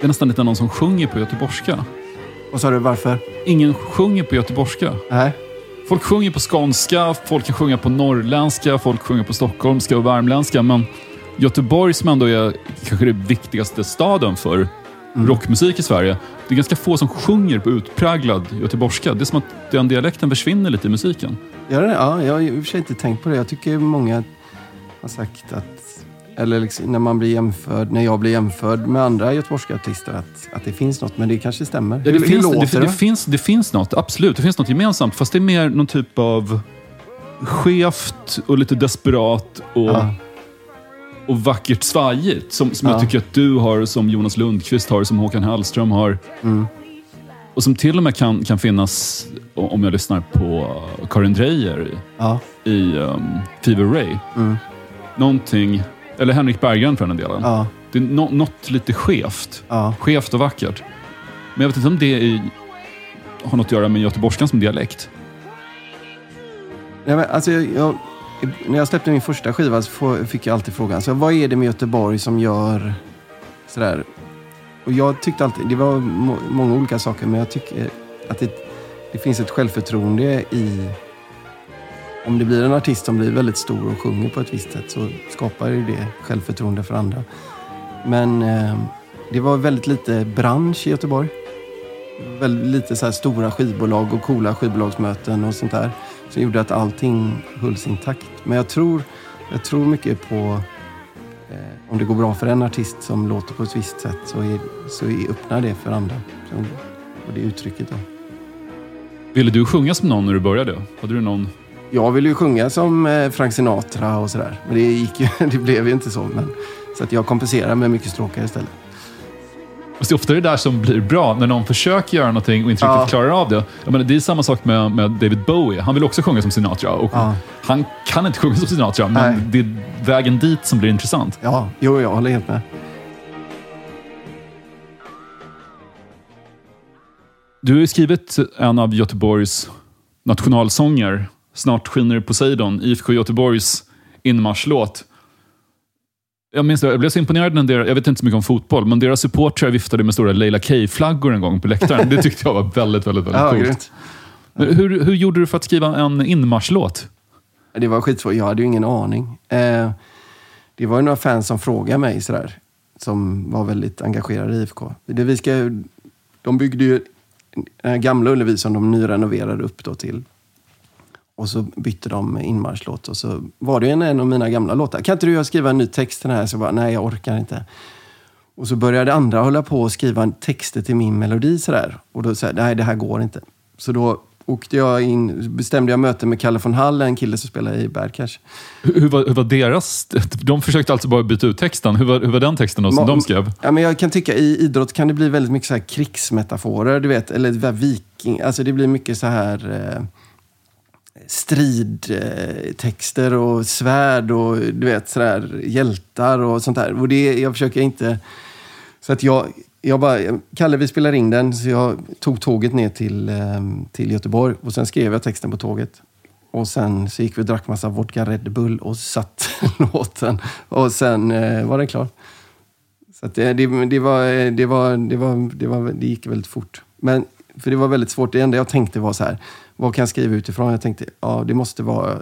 det är nästan inte någon som sjunger på göteborgska? Vad sa du, varför? Ingen sjunger på göteborgska. Nej. Folk sjunger på skånska, folk kan sjunga på norrländska, folk sjunger på stockholmska och värmländska. Men Göteborg som ändå är kanske den viktigaste staden för rockmusik i Sverige. Det är ganska få som sjunger på utpräglad göteborgska. Det är som att den dialekten försvinner lite i musiken. Gör det? Ja, jag har i och för sig inte tänkt på det. Jag tycker många har sagt att, eller liksom, när man blir jämförd, när jag blir jämförd med andra göteborgska artister, att, att det finns något. Men det kanske stämmer. Ja, det, hur, hur finns, låter det, det? det, finns, det finns något, absolut. Det finns något gemensamt. Fast det är mer någon typ av skevt och lite desperat och, Ja. och vackert svajigt. Som, som Ja. jag tycker att du har, som Jonas Lundqvist har, som Håkan Hellström har. Mm. Och som till och med kan, kan finnas, om jag lyssnar på Karin Dreyer i um, Fever Ray. Mm. Någonting, eller Henrik Berggren för den delen. Ja. Det är no, något lite skevt. Ja. Skevt och vackert. Men jag vet inte om det är, har något att göra med göteborgskan som dialekt. Nej, men, alltså, jag, när jag släppte min första skiva så fick jag alltid frågan, så vad är det med Göteborg som gör sådär? Och jag tyckte alltid, det var må, många olika saker, men jag tycker att det, det finns ett självförtroende i om det blir en artist som blir väldigt stor och sjunger på ett visst sätt så skapar ju det självförtroende för andra. Men eh, det var väldigt lite bransch i Göteborg. Väldigt lite så här stora skivbolag och coola skivbolagsmöten och sånt där. Som gjorde att allting hölls intakt. Men jag tror, jag tror mycket på eh, om det går bra för en artist som låter på ett visst sätt så, är, så är, öppnar det för andra. Så, och det uttrycket då. Ville du sjunga som någon när du började? Hade du någon... Jag ville ju sjunga som eh, Frank Sinatra och sådär. Men det, gick ju, det blev ju inte så. Men Så att jag kompenserar med mycket stråkar istället. Fast det är ofta det där som blir bra, när någon försöker göra någonting och inte Ja. riktigt klarar av det. Jag menar, det är samma sak med, med David Bowie. Han vill också sjunga som Sinatra. Och Ja. Han kan inte sjunga som Sinatra, men Nej. det är vägen dit som blir intressant. Ja, jo, jag håller helt med. Du har ju skrivit en av Göteborgs nationalsånger, Snart skiner Poseidon, IFK Göteborgs inmarschlåt. Jag minns det, jag blev så imponerad när deras, jag vet inte så mycket om fotboll, men deras supportrar viftade med stora Leila K-flaggor en gång på läktaren. Det tyckte jag var väldigt, väldigt, väldigt Ja, coolt. Men hur, hur gjorde du för att skriva en inmarschlåt? Det var skitsvårt. Jag hade ju ingen aning. Eh, det var ju några fans som frågade mig sådär. Som var väldigt engagerade i IFK. Det vi ska, de byggde ju den gamla Ullevi som de nyrenoverade upp då till. Och så bytte de inmarschlåt och så var det en, en av mina gamla låtar. Kan inte du skriva en ny text till den här? Så jag bara, nej jag orkar inte. Och så började andra hålla på och skriva texter till min melodi sådär. Och då sa jag, nej det här går inte. Så då åkte jag in, bestämde jag möte med Kalle von Hall, en kille som spelar i Bad Cash. Hur, hur, var, hur var deras... De försökte alltså bara byta ut texten. Hur var, hur var den texten då, som Ma- de skrev? Ja, men jag kan tycka i idrott kan det bli väldigt mycket så här krigsmetaforer, du vet. Eller viking, alltså det blir mycket så här eh, stridtexter och svärd och du vet sådär hjältar och sånt där. Och det, jag försöker inte... Så att jag, jag bara, Kalle vi spelar in den, så jag tog tåget ner till, eh, till Göteborg och sen skrev jag texten på tåget. Och sen så gick vi och drack massa vodka Red Bull och satt låten. Och sen eh, var den klar. Så att det, det, det, var, det, var, det, var, det, var, det gick väldigt fort. Men, för det var väldigt svårt. Det enda jag tänkte var så här, vad kan jag skriva utifrån? Jag tänkte, ja det måste vara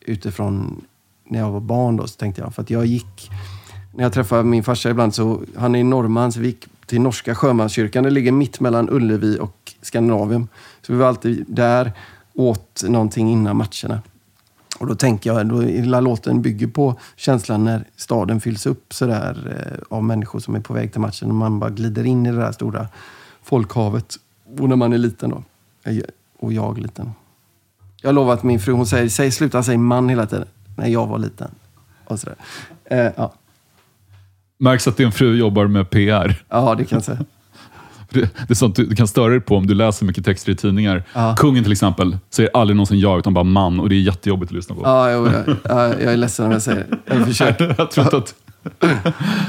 utifrån när jag var barn då, så tänkte jag. För att jag gick, när jag träffade min farsa ibland, så han är norrman, så vi gick till norska sjömanskyrkan. Det ligger mitt mellan Ullevi och Skandinavien. Så vi var alltid där, åt någonting innan matcherna. Och då tänker jag, då hela låten bygger på känslan när staden fylls upp sådär eh, av människor som är på väg till matchen och man bara glider in i det där stora folkhavet. Och när man är liten då. Och jag liten. Jag lovar att min fru, hon säger, säg, sluta säga man hela tiden. När jag var liten. Och sådär. Eh, ja. Märks att din fru jobbar med PR. ja, det kan jag säga. Det, det är sånt du, kan störa dig på om du läser mycket texter i tidningar. Ja. Kungen till exempel säger aldrig någonsin ja, utan bara man. Och det är jättejobbigt att lyssna på. Ja, jag, ja, jag är ledsen om jag säger det. Jag försöker. jag tror att...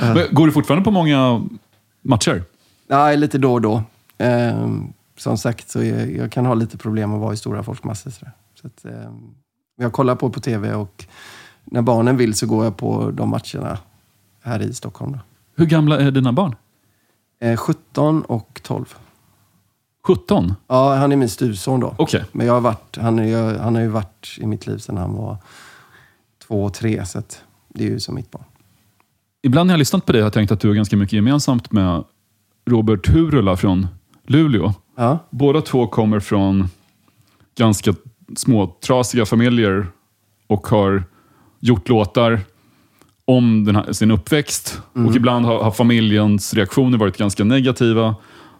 Men går du fortfarande på många matcher? Nej, lite då och då. Ehm, som sagt, så jag, jag kan ha lite problem att vara i stora folkmassor. Så, så att, ehm, jag kollar på på tv och när barnen vill så går jag på de matcherna här i Stockholm. Då. Hur gamla är dina barn? Eh, 17 och 12. 17? Ja, han är min styvson då. Okej. Men jag har varit, han, jag, han har ju varit i mitt liv sedan han var två och tre. Så det är ju som mitt barn. Ibland när jag har lyssnat på dig har jag tänkt att du har ganska mycket gemensamt med Robert Hurula från Luleå. Ja. Båda två kommer från ganska små trasiga familjer och har gjort låtar om här, sin uppväxt. Och ibland har, har familjens reaktioner varit ganska negativa.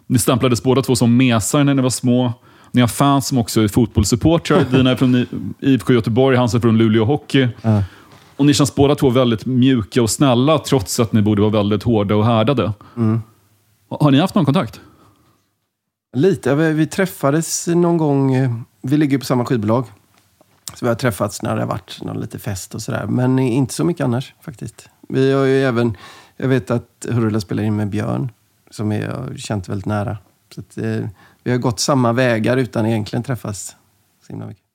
Ni stämplades båda två som mesar när ni var små. Ni har fans som också är fotbollssupportrar. Dina är från IFK Göteborg, hans är från Luleå Hockey. Ja. Och ni känns båda två väldigt mjuka och snälla trots att ni borde vara väldigt hårda och härdade. Har ni haft någon kontakt? Lite. Vi, träffades någon gång. Eh, vi ligger på samma skivbolag. Så vi har träffats när det har varit någon lite fest och sådär. Men inte så mycket annars faktiskt. Vi har ju även... Jag vet att Hurula spelar in med Björn. Som jag har känt väldigt nära. Så att, eh, vi har gått samma vägar utan egentligen träffas så himla mycket.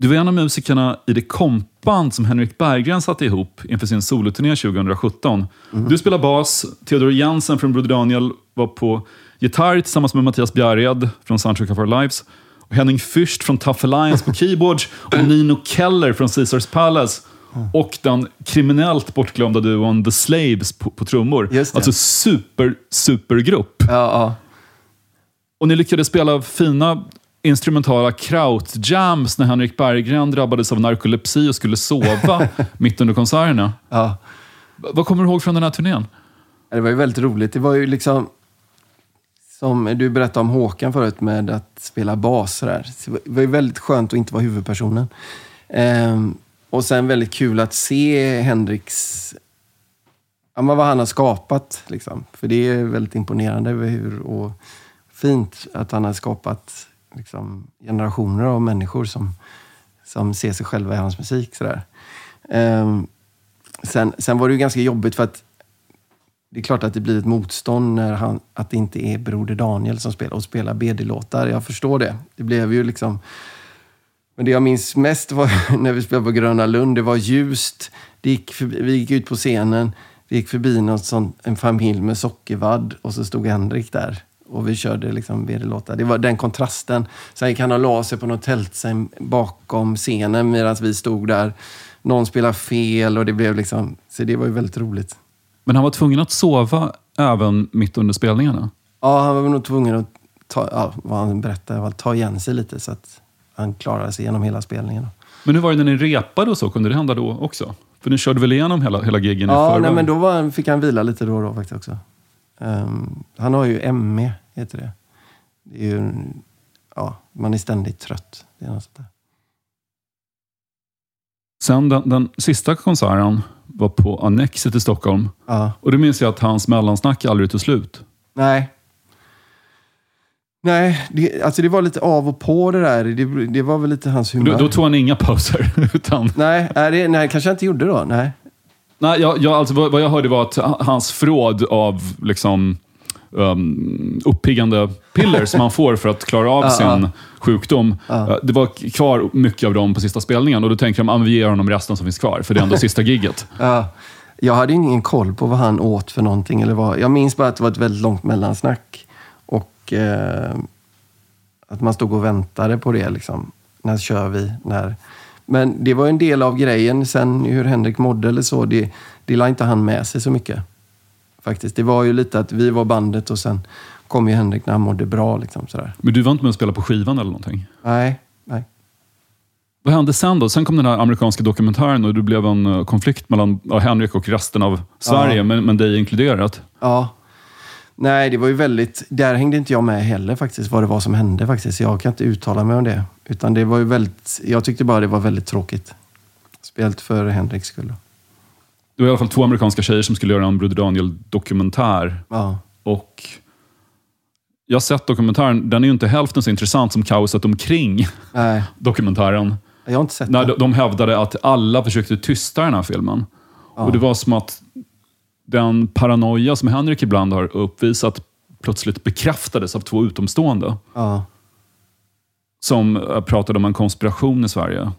Du var en av musikerna i det kompband som Henrik Berggren satte ihop inför sin soloturné 2017. Du spelar bas, Theodor Jensen från Broder Daniel var på gitarr tillsammans med Mattias Bjärred från Soundtrack of Our Lives. Och Henning Fürst från Tough Alliance på keyboards och Nino Keller från Caesars Palace. Och den kriminellt bortglömda duon The Slaves på, på trummor. Alltså super, supergrupp. Ja, ja. Och ni lyckades spela fina instrumentala kraut-jams när Henrik Berggren drabbades av narkolepsi och skulle sova mitt under konserterna. ja. Vad kommer du ihåg från den här turnén? Det var ju väldigt roligt. Det var ju liksom... Som du berättade om Håkan förut med att spela bas. Så Det var ju väldigt skönt att inte vara huvudpersonen. Ehm, och sen väldigt kul att se Henriks ja, men vad han har skapat. Liksom. För det är väldigt imponerande hur, och fint att han har skapat liksom, generationer av människor som, som ser sig själva i hans musik. Sådär. Um, sen, sen var det ju ganska jobbigt för att det är klart att det blir ett motstånd när han, att det inte är Broder Daniel som spelar och spelar BD-låtar. Jag förstår det. Det blev ju liksom... Men det jag minns mest var när vi spelade på Gröna Lund. Det var ljust. Det gick förbi, vi gick ut på scenen. Vi gick förbi något sånt, en familj med sockervadd och så stod Henrik där. Och vi körde liksom BD-låtar. Det var den kontrasten. Sen gick han och la sig på något tältsäng bakom scenen medan vi stod där. Någon spelade fel och det blev liksom... Så det var ju väldigt roligt. Men han var tvungen att sova även mitt under spelningarna. Ja, han var nog tvungen att ta, ja, vad han berättade, var ta igen sig lite så att han klarade sig genom hela spelningen. Men hur var det när ni repade och så? Kunde det hända då också? För ni körde väl igenom hela, hela giggen i Ja, förväg? nej, men då var, fick han vila lite då och då faktiskt också. Ehm, han har ju ME, heter det. Det är ju, ja, man är ständigt trött. Det är något sånt där. Sen den, den sista konserten var på Annexet i Stockholm. Ja. Och det minns jag att hans mellansnack aldrig tog slut. Nej. Nej, det, alltså det var lite av och på det där. Det, det var väl lite hans humör. Då, då tog han inga pauser. Utan, Nej, det, nej, kanske jag inte gjorde då. Nej. Nej, jag, jag, alltså, vad vad jag hörde var att hans förråd av liksom, um, uppiggande piller som han får för att klara av sin sjukdom. eh, Det var kvar mycket av dem på sista spelningen och då tänkte de att vi ger honom resten som finns kvar, för det är ändå sista gigget. Ja, jag hade ingen koll på vad han åt för någonting. Eller vad. Jag minns bara att det var ett väldigt långt mellansnack. Och eh, att man stod och väntade på det. Liksom. När kör vi? När? Men det var en del av grejen. Sen hur Henrik mådde eller så, det, det la inte han med sig så mycket. Faktiskt. Det var ju lite att vi var bandet och sen kom ju Henrik när han mådde bra. Liksom, sådär. Men du var inte med och spelade på skivan eller någonting? Nej, nej. Vad hände sen då? Sen kom den här amerikanska dokumentären och det blev en eh, konflikt mellan Henrik och resten av Sverige, Ja. men, men dig inkluderat. Ja. Nej, det var ju väldigt... Där hängde inte jag med heller faktiskt, vad det var som hände faktiskt. Jag kan inte uttala mig om det. Utan det var ju väldigt... Jag tyckte bara det var väldigt tråkigt. Speciellt för Henriks skull. Det var i alla fall två amerikanska tjejer som skulle göra en Broder Daniel-dokumentär. Ja. Och jag har sett dokumentären. Den är ju inte hälften så intressant som kaoset omkring Nej, dokumentären. jag har inte sett När det. de, de hävdade att alla försökte tysta den här filmen. Och Det var som att den paranoia som Henrik ibland har uppvisat plötsligt bekräftades av två utomstående. Ja. som eh, pratade om en konspiration i Sverige.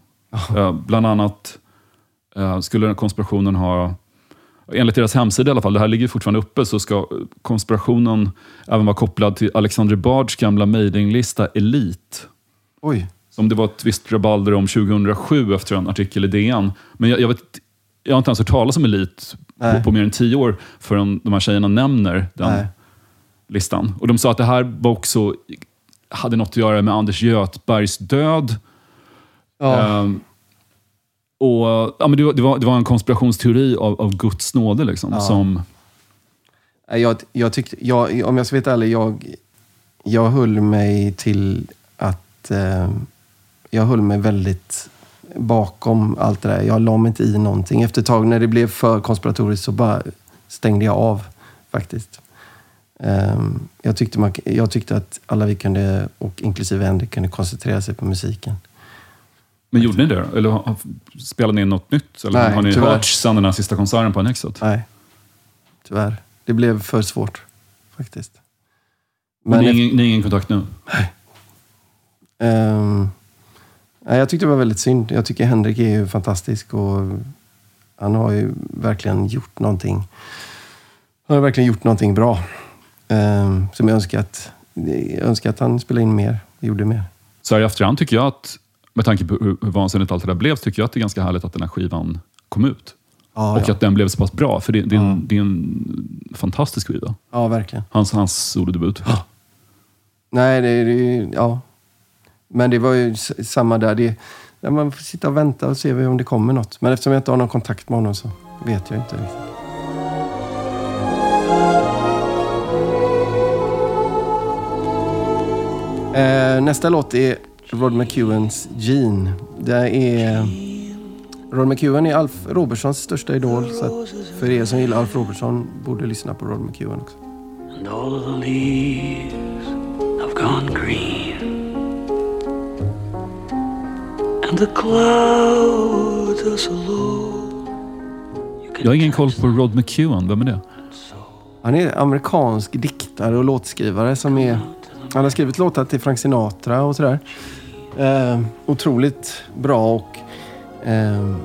Eh, bland annat eh, skulle konspirationen ha, enligt deras hemsida i alla fall, det här ligger fortfarande uppe, så ska konspirationen även vara kopplad till Alexander Bards gamla mailinglista Elite. Oj. Som det var ett visst rabalder om 2007 efter en artikel i DN. Men jag, jag, vet, jag har inte ens hört talas om Elite Nej. på, på mer än tio år förrän de här tjejerna nämner den Nej. listan. Och De sa att det här var också, hade något att göra med Anders Göthbergs död. Ja. Ehm, och, ja, men det, var, det, var, det var en konspirationsteori av, av Guds nåde. Liksom, som, Nej, Jag, jag tyckte, jag, om jag ska vara ärlig, jag, jag höll mig till att... Eh, jag höll mig väldigt bakom allt det där. Jag la mig inte i någonting. Efter ett tag när det blev för konspiratoriskt så bara stängde jag av faktiskt. Ehm, jag, tyckte man, jag tyckte att alla vi kunde, och inklusive Henrik, kunde koncentrera sig på musiken. men gjorde ni det? Eller spelade ni något nytt? Eller Nej, har ni tyvärr. hört sen den här sista konserten på Annexet? Nej, tyvärr. Det blev för svårt faktiskt. Men ni, har efter- ingen, ni har ingen kontakt nu? Nej, jag tyckte det var väldigt synd. Jag tycker Henrik är ju fantastisk och han har ju verkligen gjort någonting. Han har verkligen gjort någonting bra. Ehm, som jag önskar att, jag önskar att han spelade in mer, gjorde mer. Så här i efterhand tycker jag att, med tanke på hur, hur vansinnigt allt det där blev, så tycker jag att det är ganska härligt att den här skivan kom ut. Ja, och ja. att den blev så pass bra, för det, det, är, en, det är en fantastisk skiva. ja verkligen. Hans, hans solodebut. Nej, det, det, ja. Men det var ju samma där. Det, ja, man får sitta och vänta och se om det kommer något. Men eftersom jag inte har någon kontakt med honom så vet jag inte riktigt. Eh, nästa låt är Rod McEwens Gene. Det är Rod McEwen är Alf Robertsons största idol. Så att för er som gillar Alf Robertson borde lyssna på Rod McEwen också. And all of the leaves have gone green. Jag har ingen koll på Rod McEwen. Vem är det? Han är amerikansk diktare och låtskrivare som är... Han har skrivit låtar till Frank Sinatra och sådär. Eh, otroligt bra och... Eh,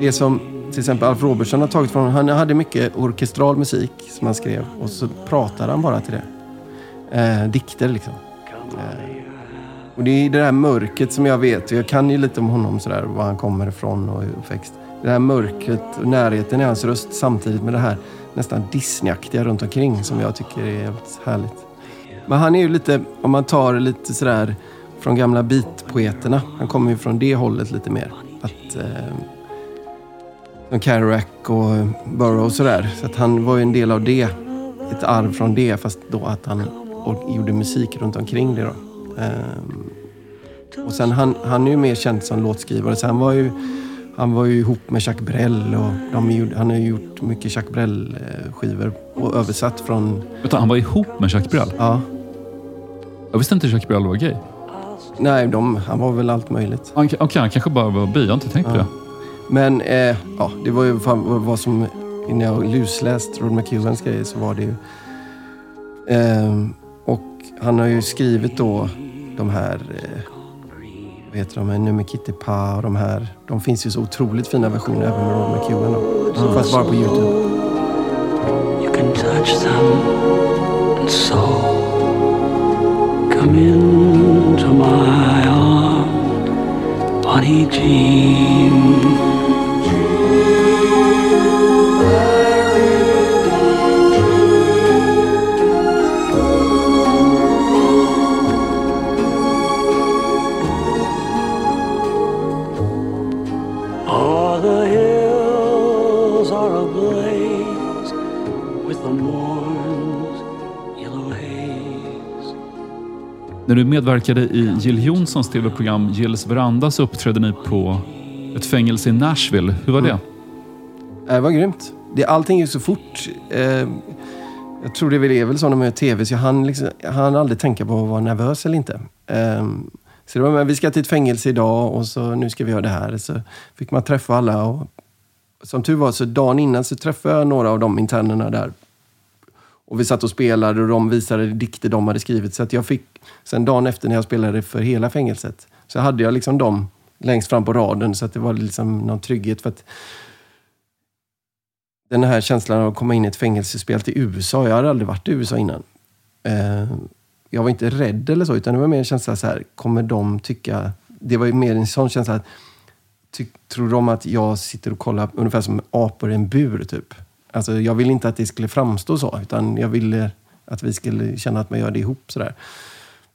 det som till exempel Alf Robertson har tagit från... Han hade mycket orkestral musik som han skrev och så pratade han bara till det. Eh, dikter liksom. Eh, och det är det här mörkret som jag vet. Jag kan ju lite om honom sådär, var han kommer ifrån och hur uppväxt. Det här mörkret och närheten i hans röst samtidigt med det här nästan Disneyaktiga runt omkring som jag tycker är helt härligt. Men han är ju lite, om man tar det lite sådär från gamla beatpoeterna. Han kommer ju från det hållet lite mer. Att, eh, som Kerouac och Burrow och sådär. Så att han var ju en del av det. Ett arv från det fast då att han gjorde musik runt omkring det då. Ehm, och sen han, han är ju mer känd som låtskrivare. Så han var ju, han var ju ihop med Jacques Brel och de, han har ju gjort mycket Jacques Brel-skivor och översatt från... Vänta, han var ihop med Jacques Brel? Ja. Jag visste inte Jacques Brel var gay. Nej, de, han var väl allt möjligt. Okej, han kanske bara var bi. Jag har inte tänkt på Ja. det. Men eh, ja, det var ju vad som... När jag lusläst Rod McEwens grejer så var det ju... ehm, och han har ju skrivit då de här... Eh, vad heter de? Nummer Kitty Pa och de här. De finns ju så otroligt fina versioner även med Rod McEwen då. Fast bara på Youtube. You can touch them and so come into my arms, Bonnie Jean. När du medverkade i Jill Johnsons tv-program Jills veranda så uppträdde ni på ett fängelse i Nashville. Hur var det? Mm. Äh, det var grymt. Det, allting gick så fort. Eh, jag tror det är väl så när man gör tv, så jag hann, liksom, jag hann aldrig tänka på att vara nervös eller inte. Eh, så det var med, vi ska till ett fängelse idag och så nu ska vi göra det här. Så fick man träffa alla. Och, som tur var så dagen innan så träffade jag några av de internerna där. Och vi satt och spelade och de visade dikter de hade skrivit. Så att jag fick, sen dagen efter när jag spelade för hela fängelset, så hade jag liksom dem längst fram på raden. Så att det var liksom någon trygghet. för att den här känslan av att komma in i ett fängelsespel till USA. Jag hade aldrig varit i USA innan. Eh, jag var inte rädd eller så, utan det var mer en känsla så här, kommer de tycka... Det var ju mer en sån känsla att, tror de att jag sitter och kollar ungefär som apor i en bur, typ? Alltså, jag ville inte att det skulle framstå så, utan jag ville att vi skulle känna att man gör det ihop sådär.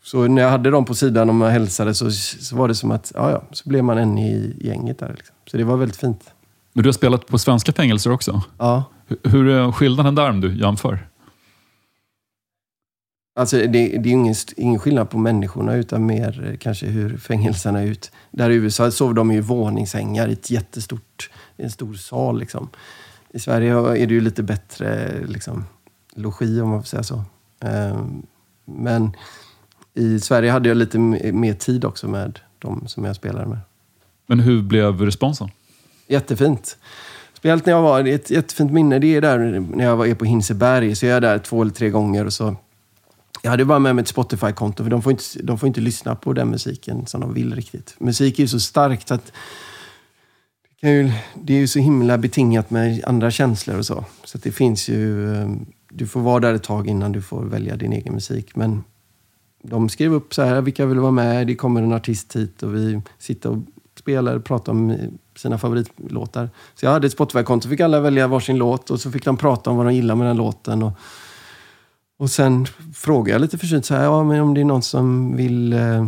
Så när jag hade dem på sidan och man hälsade så, så var det som att, ja, ja, så blev man en i gänget där. Liksom. Så det var väldigt fint. Men du har spelat på svenska fängelser också. Ja. Hur- Hur är skillnaden där om du jämför? Alltså det, det är ingen, ingen skillnad på människorna utan mer eh, kanske hur fängelserna är ut. Där i USA sov de i våningssängar i ett jättestort, en stor sal liksom. I Sverige är det ju lite bättre liksom, logi om man får säga så. Ehm, Men i Sverige hade jag lite mer tid också med de som jag spelade med. Men hur blev responsen? Jättefint. Speciellt när jag var, ett jättefint minne, det är där när jag var är på Hinseberg. Så jag är där två eller tre gånger och så jag hade bara med mig ett Spotify-konto för de får, inte, de får inte lyssna på den musiken som de vill riktigt. Musik är ju så starkt så att det, kan ju, det är ju så himla betingat med andra känslor och så. Så att det finns ju... Eh, du får vara där ett tag innan du får välja din egen musik. Men de skrev upp så här, vilka vill vara med? Det kommer en artist hit och vi sitter och spelar och pratar om eh, sina favoritlåtar. Så jag hade ett Spotify-konto, fick alla välja varsin låt och så fick de prata om vad de gillar med den låten. Och, och sen frågade jag lite försynt så här, ja, men om det är någon som vill eh,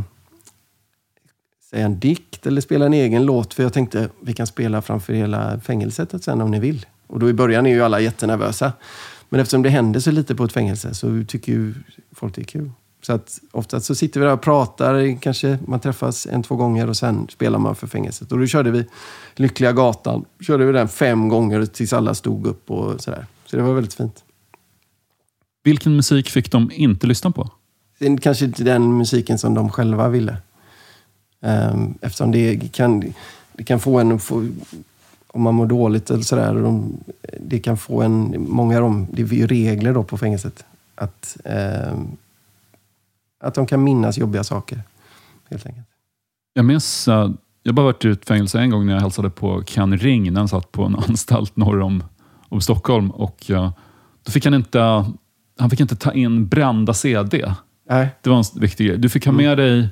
säga en dikt eller spela en egen låt. För jag tänkte, vi kan spela framför hela fängelset sen om ni vill. Och då i början är ju alla jättenervösa. Men eftersom det händer så lite på ett fängelse så tycker ju folk det är kul. Så att oftast så sitter vi där och pratar, kanske man träffas en, två gånger och sen spelar man för fängelset. Och då körde vi Lyckliga Gatan. Körde vi den fem gånger tills alla stod upp och sådär. Så det var väldigt fint. Vilken musik fick de inte lyssna på? Kanske inte den musiken som de själva ville. Ehm, Eftersom det kan, det kan få en... att Få, om man mår dåligt eller sådär. De, det kan få en... Många av dem... Det är ju regler då på fängelset. Att, ehm, att de kan minnas jobbiga saker. Helt enkelt. Jag minns, eh, jag bara varit i ett fängelse en gång när jag hälsade på Ken Ring när han satt på en anstalt norr om, om Stockholm. Och, eh, då fick han inte, han fick inte ta in brända CD. Nej. Det var en viktig grej. Du fick ha med dig,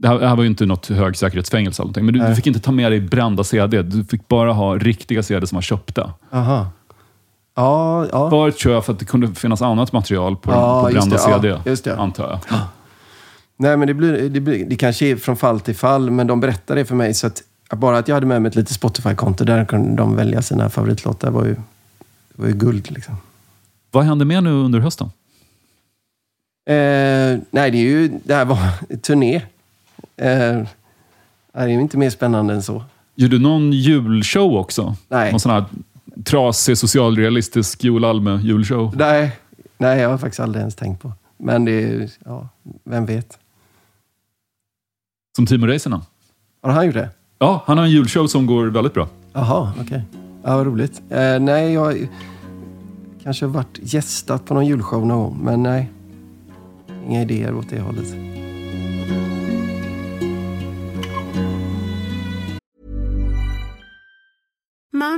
det här, det här var ju inte något högsäkerhetsfängelse, eller men du, du fick inte ta med dig brända CD. Du fick bara ha riktiga CD som var köpta. Aha. Ja, ja. Bara tror jag för att det kunde finnas annat material på, Ja, på brända det, ja, CD, det. antar jag. Nej, men det, blir, det, blir, det kanske är från fall till fall, men de berättar det för mig. Så att, bara att jag hade med mig ett litet Spotify-konto, där kunde de välja sina favoritlåtar, var ju, var ju guld. Liksom. Vad hände mer nu under hösten? Eh, nej, det är ju... Det här var turné. Eh, det är ju inte mer spännande än så. Gjorde du någon julshow också? Nej. Någon sån här trasig socialrealistisk Joel julshow? Nej, nej, jag har faktiskt aldrig ens tänkt på. Men det är... Ja, vem vet? Som Timo Räisänen? Har han gjort det? Ja, han har en julshow som går väldigt bra. Jaha, okej. Ja, vad roligt. Eh, nej, jag kanske har varit gästat på någon julshow någon gång, men nej. Inga idéer åt det hållet.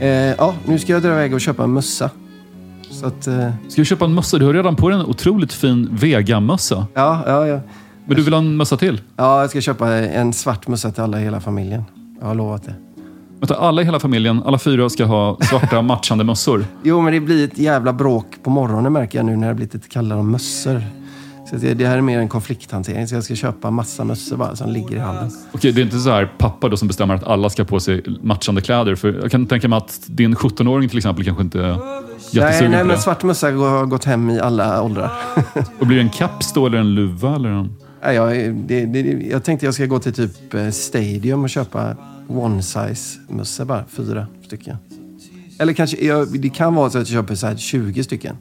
Eh, ja, nu ska jag dra iväg och köpa en mössa. Så att... Eh, Ska du köpa en mössa? Du har redan på dig en otroligt fin Vega-mössa. ja, ja, ja. Men du vill ha en mössa till? Ja, jag ska köpa en svart mössa till alla i hela familjen. Jag har lovat det. Vänta, alla i hela familjen, alla fyra ska ha svarta matchande mössor. Jo, men det blir ett jävla bråk på morgonen märker jag nu när det blivit lite kallare om mössor. Så det här är mer en konflikthantering. Så jag ska köpa massa mössor bara som ligger i hallen. Okej, det är inte så här pappa då som bestämmer att alla ska på sig matchande kläder. För jag kan tänka mig att din 17-åring till exempel kanske inte är Nej, jättesugen nej, på men det. svart mössa har gått hem i alla åldrar. Och blir det en caps då eller en luva? Eller en... Nej, jag, det, det, jag tänkte jag ska gå till typ eh, Stadium och köpa one size mössor bara. Fyra stycken. Eller kanske, jag, det kan vara så att jag köper så här 20 stycken.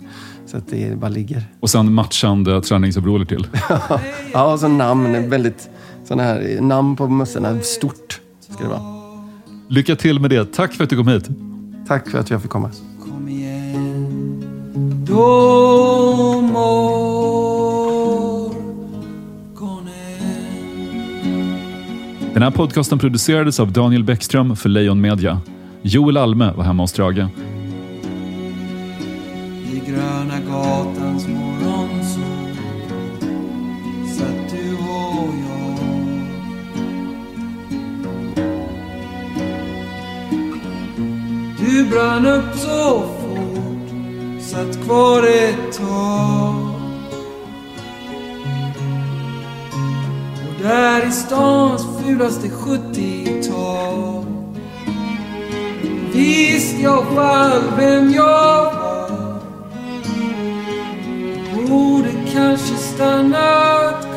Så att det bara ligger. Och sen matchande träningsoveraller till. Ja, och så namn. Väldigt, sådana här namn på mössorna. Stort ska det vara. Lycka till med det. Tack för att du kom hit. Tack för att jag fick komma. Den här podcasten producerades av Daniel Bäckström för Lejon Media. Joel Alme var hemma hos Strage. I gröna gatans morgonsol satt du och jag Du brann upp så fort, satt kvar ett tag. Och där i stans fulaste 70-tal visste jag fall vem jag var. Borde kanske stannat